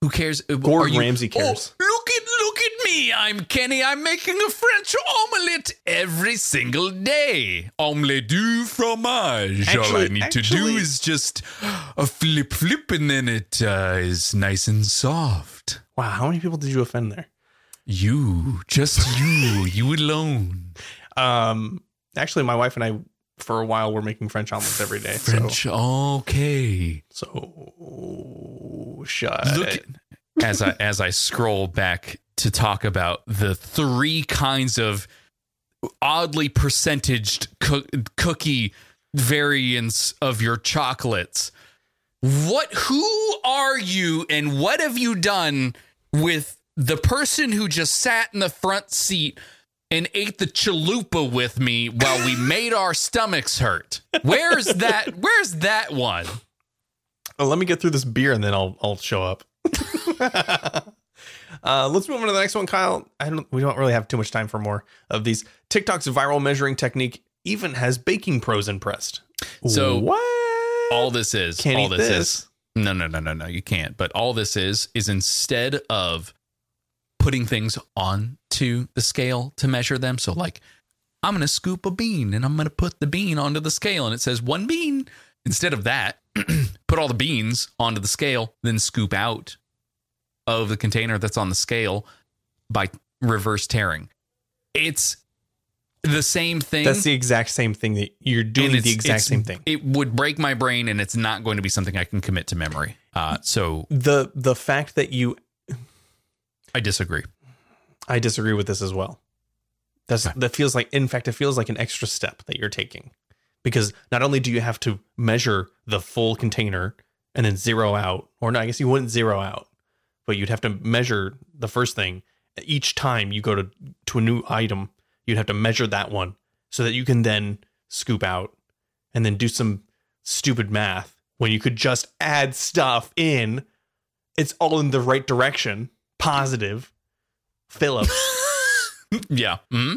Who cares? Uh, Gordon you- Ramsay cares. Oh, look at look at me! I'm Kenny. I'm making a French omelette every single day. Omelette du fromage. All I Actually- need to do is just a flip, flip, and then it uh, is nice and soft. Wow, how many people did you offend there? You, just you, you alone. Um, actually, my wife and I, for a while, we're making French omelets every day. French, okay. So, so shut. Look as I as I scroll back to talk about the three kinds of oddly percentaged coo- cookie variants of your chocolates. What who are you and what have you done with the person who just sat in the front seat and ate the chalupa with me while we made our stomachs hurt? Where's that where's that one? Oh, let me get through this beer and then I'll I'll show up. (laughs) uh, let's move on to the next one, Kyle. I don't. We don't really have too much time for more of these. TikTok's viral measuring technique even has baking pros impressed. So, what? all this is Can't all this, this. is no no no no no you can't but all this is is instead of putting things onto the scale to measure them so like i'm gonna scoop a bean and i'm gonna put the bean onto the scale and it says one bean instead of that (clears throat) put all the beans onto the scale then scoop out of the container that's on the scale by reverse taring it's the same thing That's the exact same thing that you're doing. The exact same thing. It would break my brain, and it's not going to be something I can commit to memory. Uh, so The the fact that you I disagree. I disagree with this as well. That's that feels like in fact it feels like an extra step that you're taking. Because not only do you have to measure the full container and then zero out, or no, I guess you wouldn't zero out, but you'd have to measure the first thing each time you go to to a new item, you'd have to measure that one so that you can then scoop out and then do some stupid math when you could just add stuff in. It's all in the right direction. Positive. Phillips. (laughs) Yeah. hmm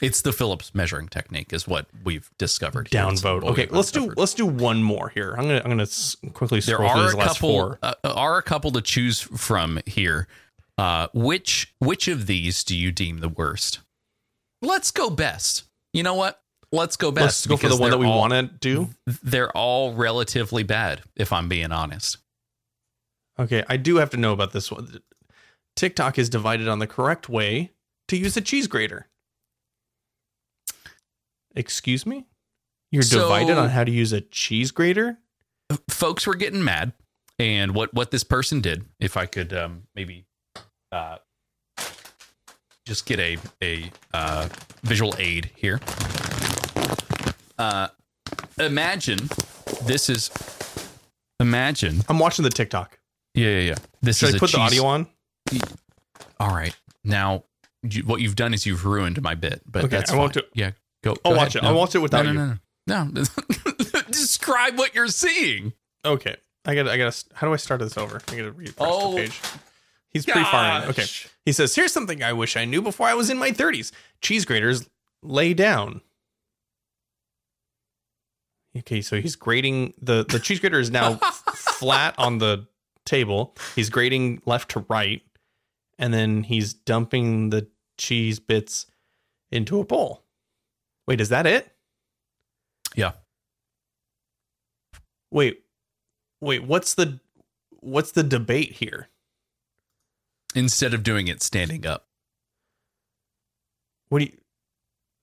It's the Phillips measuring technique, is what we've discovered. downvote. Okay, let's do let's do one more here. I'm gonna I'm gonna quickly There scroll through are these a last couple. four. Uh, are a couple to choose from here. Uh, which which of these do you deem the worst? Let's go best. You know what? Let's go best. Let's go for the one that we want to do. They're all relatively bad, if I'm being honest. Okay, I do have to know about this one. TikTok is divided on the correct way to use a cheese grater. Excuse me? You're So- divided on how to use a cheese grater? folks were getting mad and what what this person did if i could um maybe uh just get a a uh visual aid here uh imagine this is imagine I'm watching the TikTok. Yeah yeah yeah this Should is I put the audio on? all right now you, what you've done is you've ruined my bit but Okay, that's I won't fine. do- yeah go I'll watch ahead. it. I'll watch it without no, you. no, no no no (laughs) describe what you're seeing Okay. I got I got to how do I start this over? I got to refresh Oh, the page. He's pretty far in. Okay. Gosh. He says, "Here's something I wish I knew before I was in my 30s. Cheese graters lay down." Okay, so he's grating the the cheese grater is now f- (laughs) flat on the table. He's grating left to right, and then he's dumping the cheese bits into a bowl. Wait, is that it? yeah Wait, wait. What's the what's the debate here? instead of doing it standing up What do you?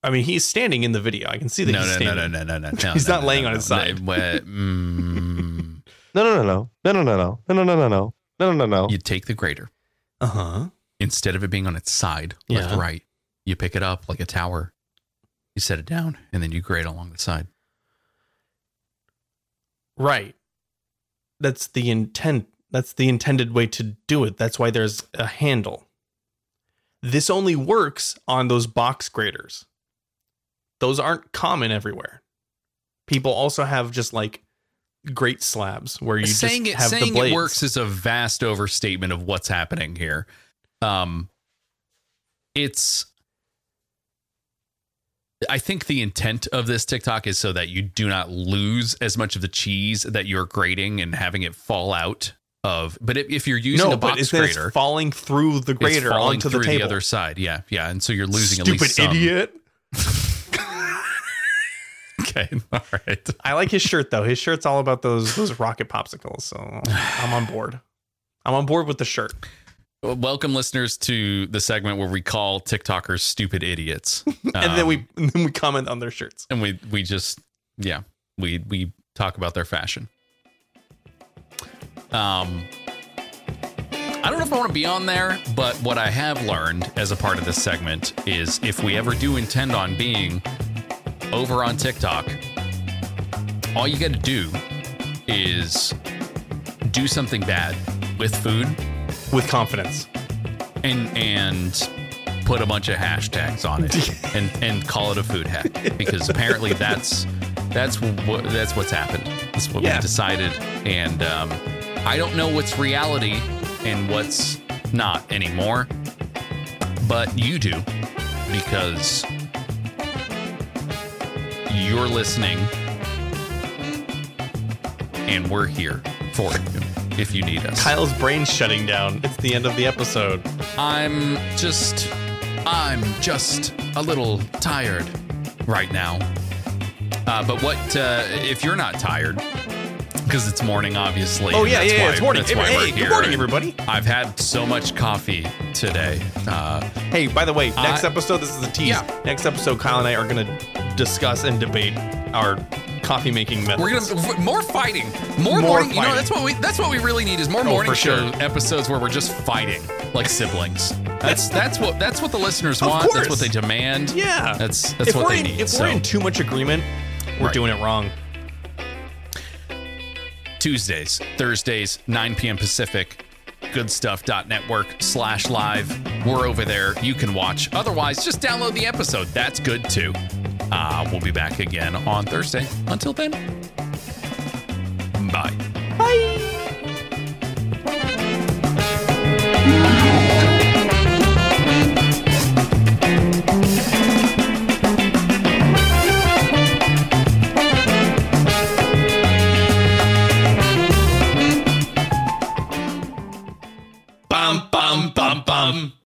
I mean, he's standing in the video. I can see that no, he's no, standing. no, no, no, no, no. no. He's no, not no, laying no, on his no. side. Well, mm, No, no, no, no, no, no, no, no, no, no, no, no, no, no, no, no. you take the grater Uh huh. instead of it being on its side, left Yeah. right. You pick it up like a tower. You set it down, and then you grate along the side. Right. That's the intent. That's the intended way to do it. That's why there's a handle. This only works on those box graters. Those aren't common everywhere. People also have just like grate slabs where you saying just it have saying the blades. it works is a vast overstatement of what's happening here. Um, it's. I think the intent of this TikTok is so that you do not lose as much of the cheese that you're grating and having it fall out of. But if, if you're using no, a box grater, it's falling through the grater falling onto through the table. other side. Yeah, yeah, and so you're losing at Stupid least some. idiot. (laughs) Okay, (laughs) all right. I like his shirt though. His shirt's all about those those rocket popsicles. So I'm on board. I'm on board with the shirt. Welcome, listeners, to the segment where we call TikTokers stupid idiots, (laughs) and then Um, we and then we comment on their shirts. and we we just yeah we we talk about their fashion. Um, I don't know if I want to be on there, but what I have learned as a part of this segment is if we ever do intend on being over on TikTok, all you got to do is do something bad with food With confidence. and and put a bunch of hashtags on it (laughs) and and call it a food hack because apparently that's that's what that's what's happened. That's what Yeah. we decided, and um, I don't know what's reality and what's not anymore, but you do because you're listening, and we're here for you if you need us. Kyle's brain's shutting down. It's the end of the episode. I'm just, I'm just a little tired right now. Uh, but what uh, if you're not tired? Because it's morning, obviously. Oh yeah, yeah, yeah. why- It's morning. that's Hey, why hey, we're good here. morning, everybody. I've had so much coffee today. Uh, Hey, by the way, next I- episode, this is a tease. Yeah. Next episode, Kyle and I are going to discuss and debate our coffee making methods. we're gonna more fighting, more, More morning. You know, that's what we that's what we really need is more oh, morning show sure. episodes where we're just fighting like siblings. That's that's what that's what the listeners want. That's what they demand. Yeah. That's that's if what they in, need. If so. we're in too much agreement, we're Right. doing it wrong. Tuesdays, Thursdays, 9 p.m. Pacific, goodstuff.network slash live. We're over there. You can watch. Otherwise, just download the episode. That's good too. Uh, we'll be back again on Thursday. Until then, bye. Bye.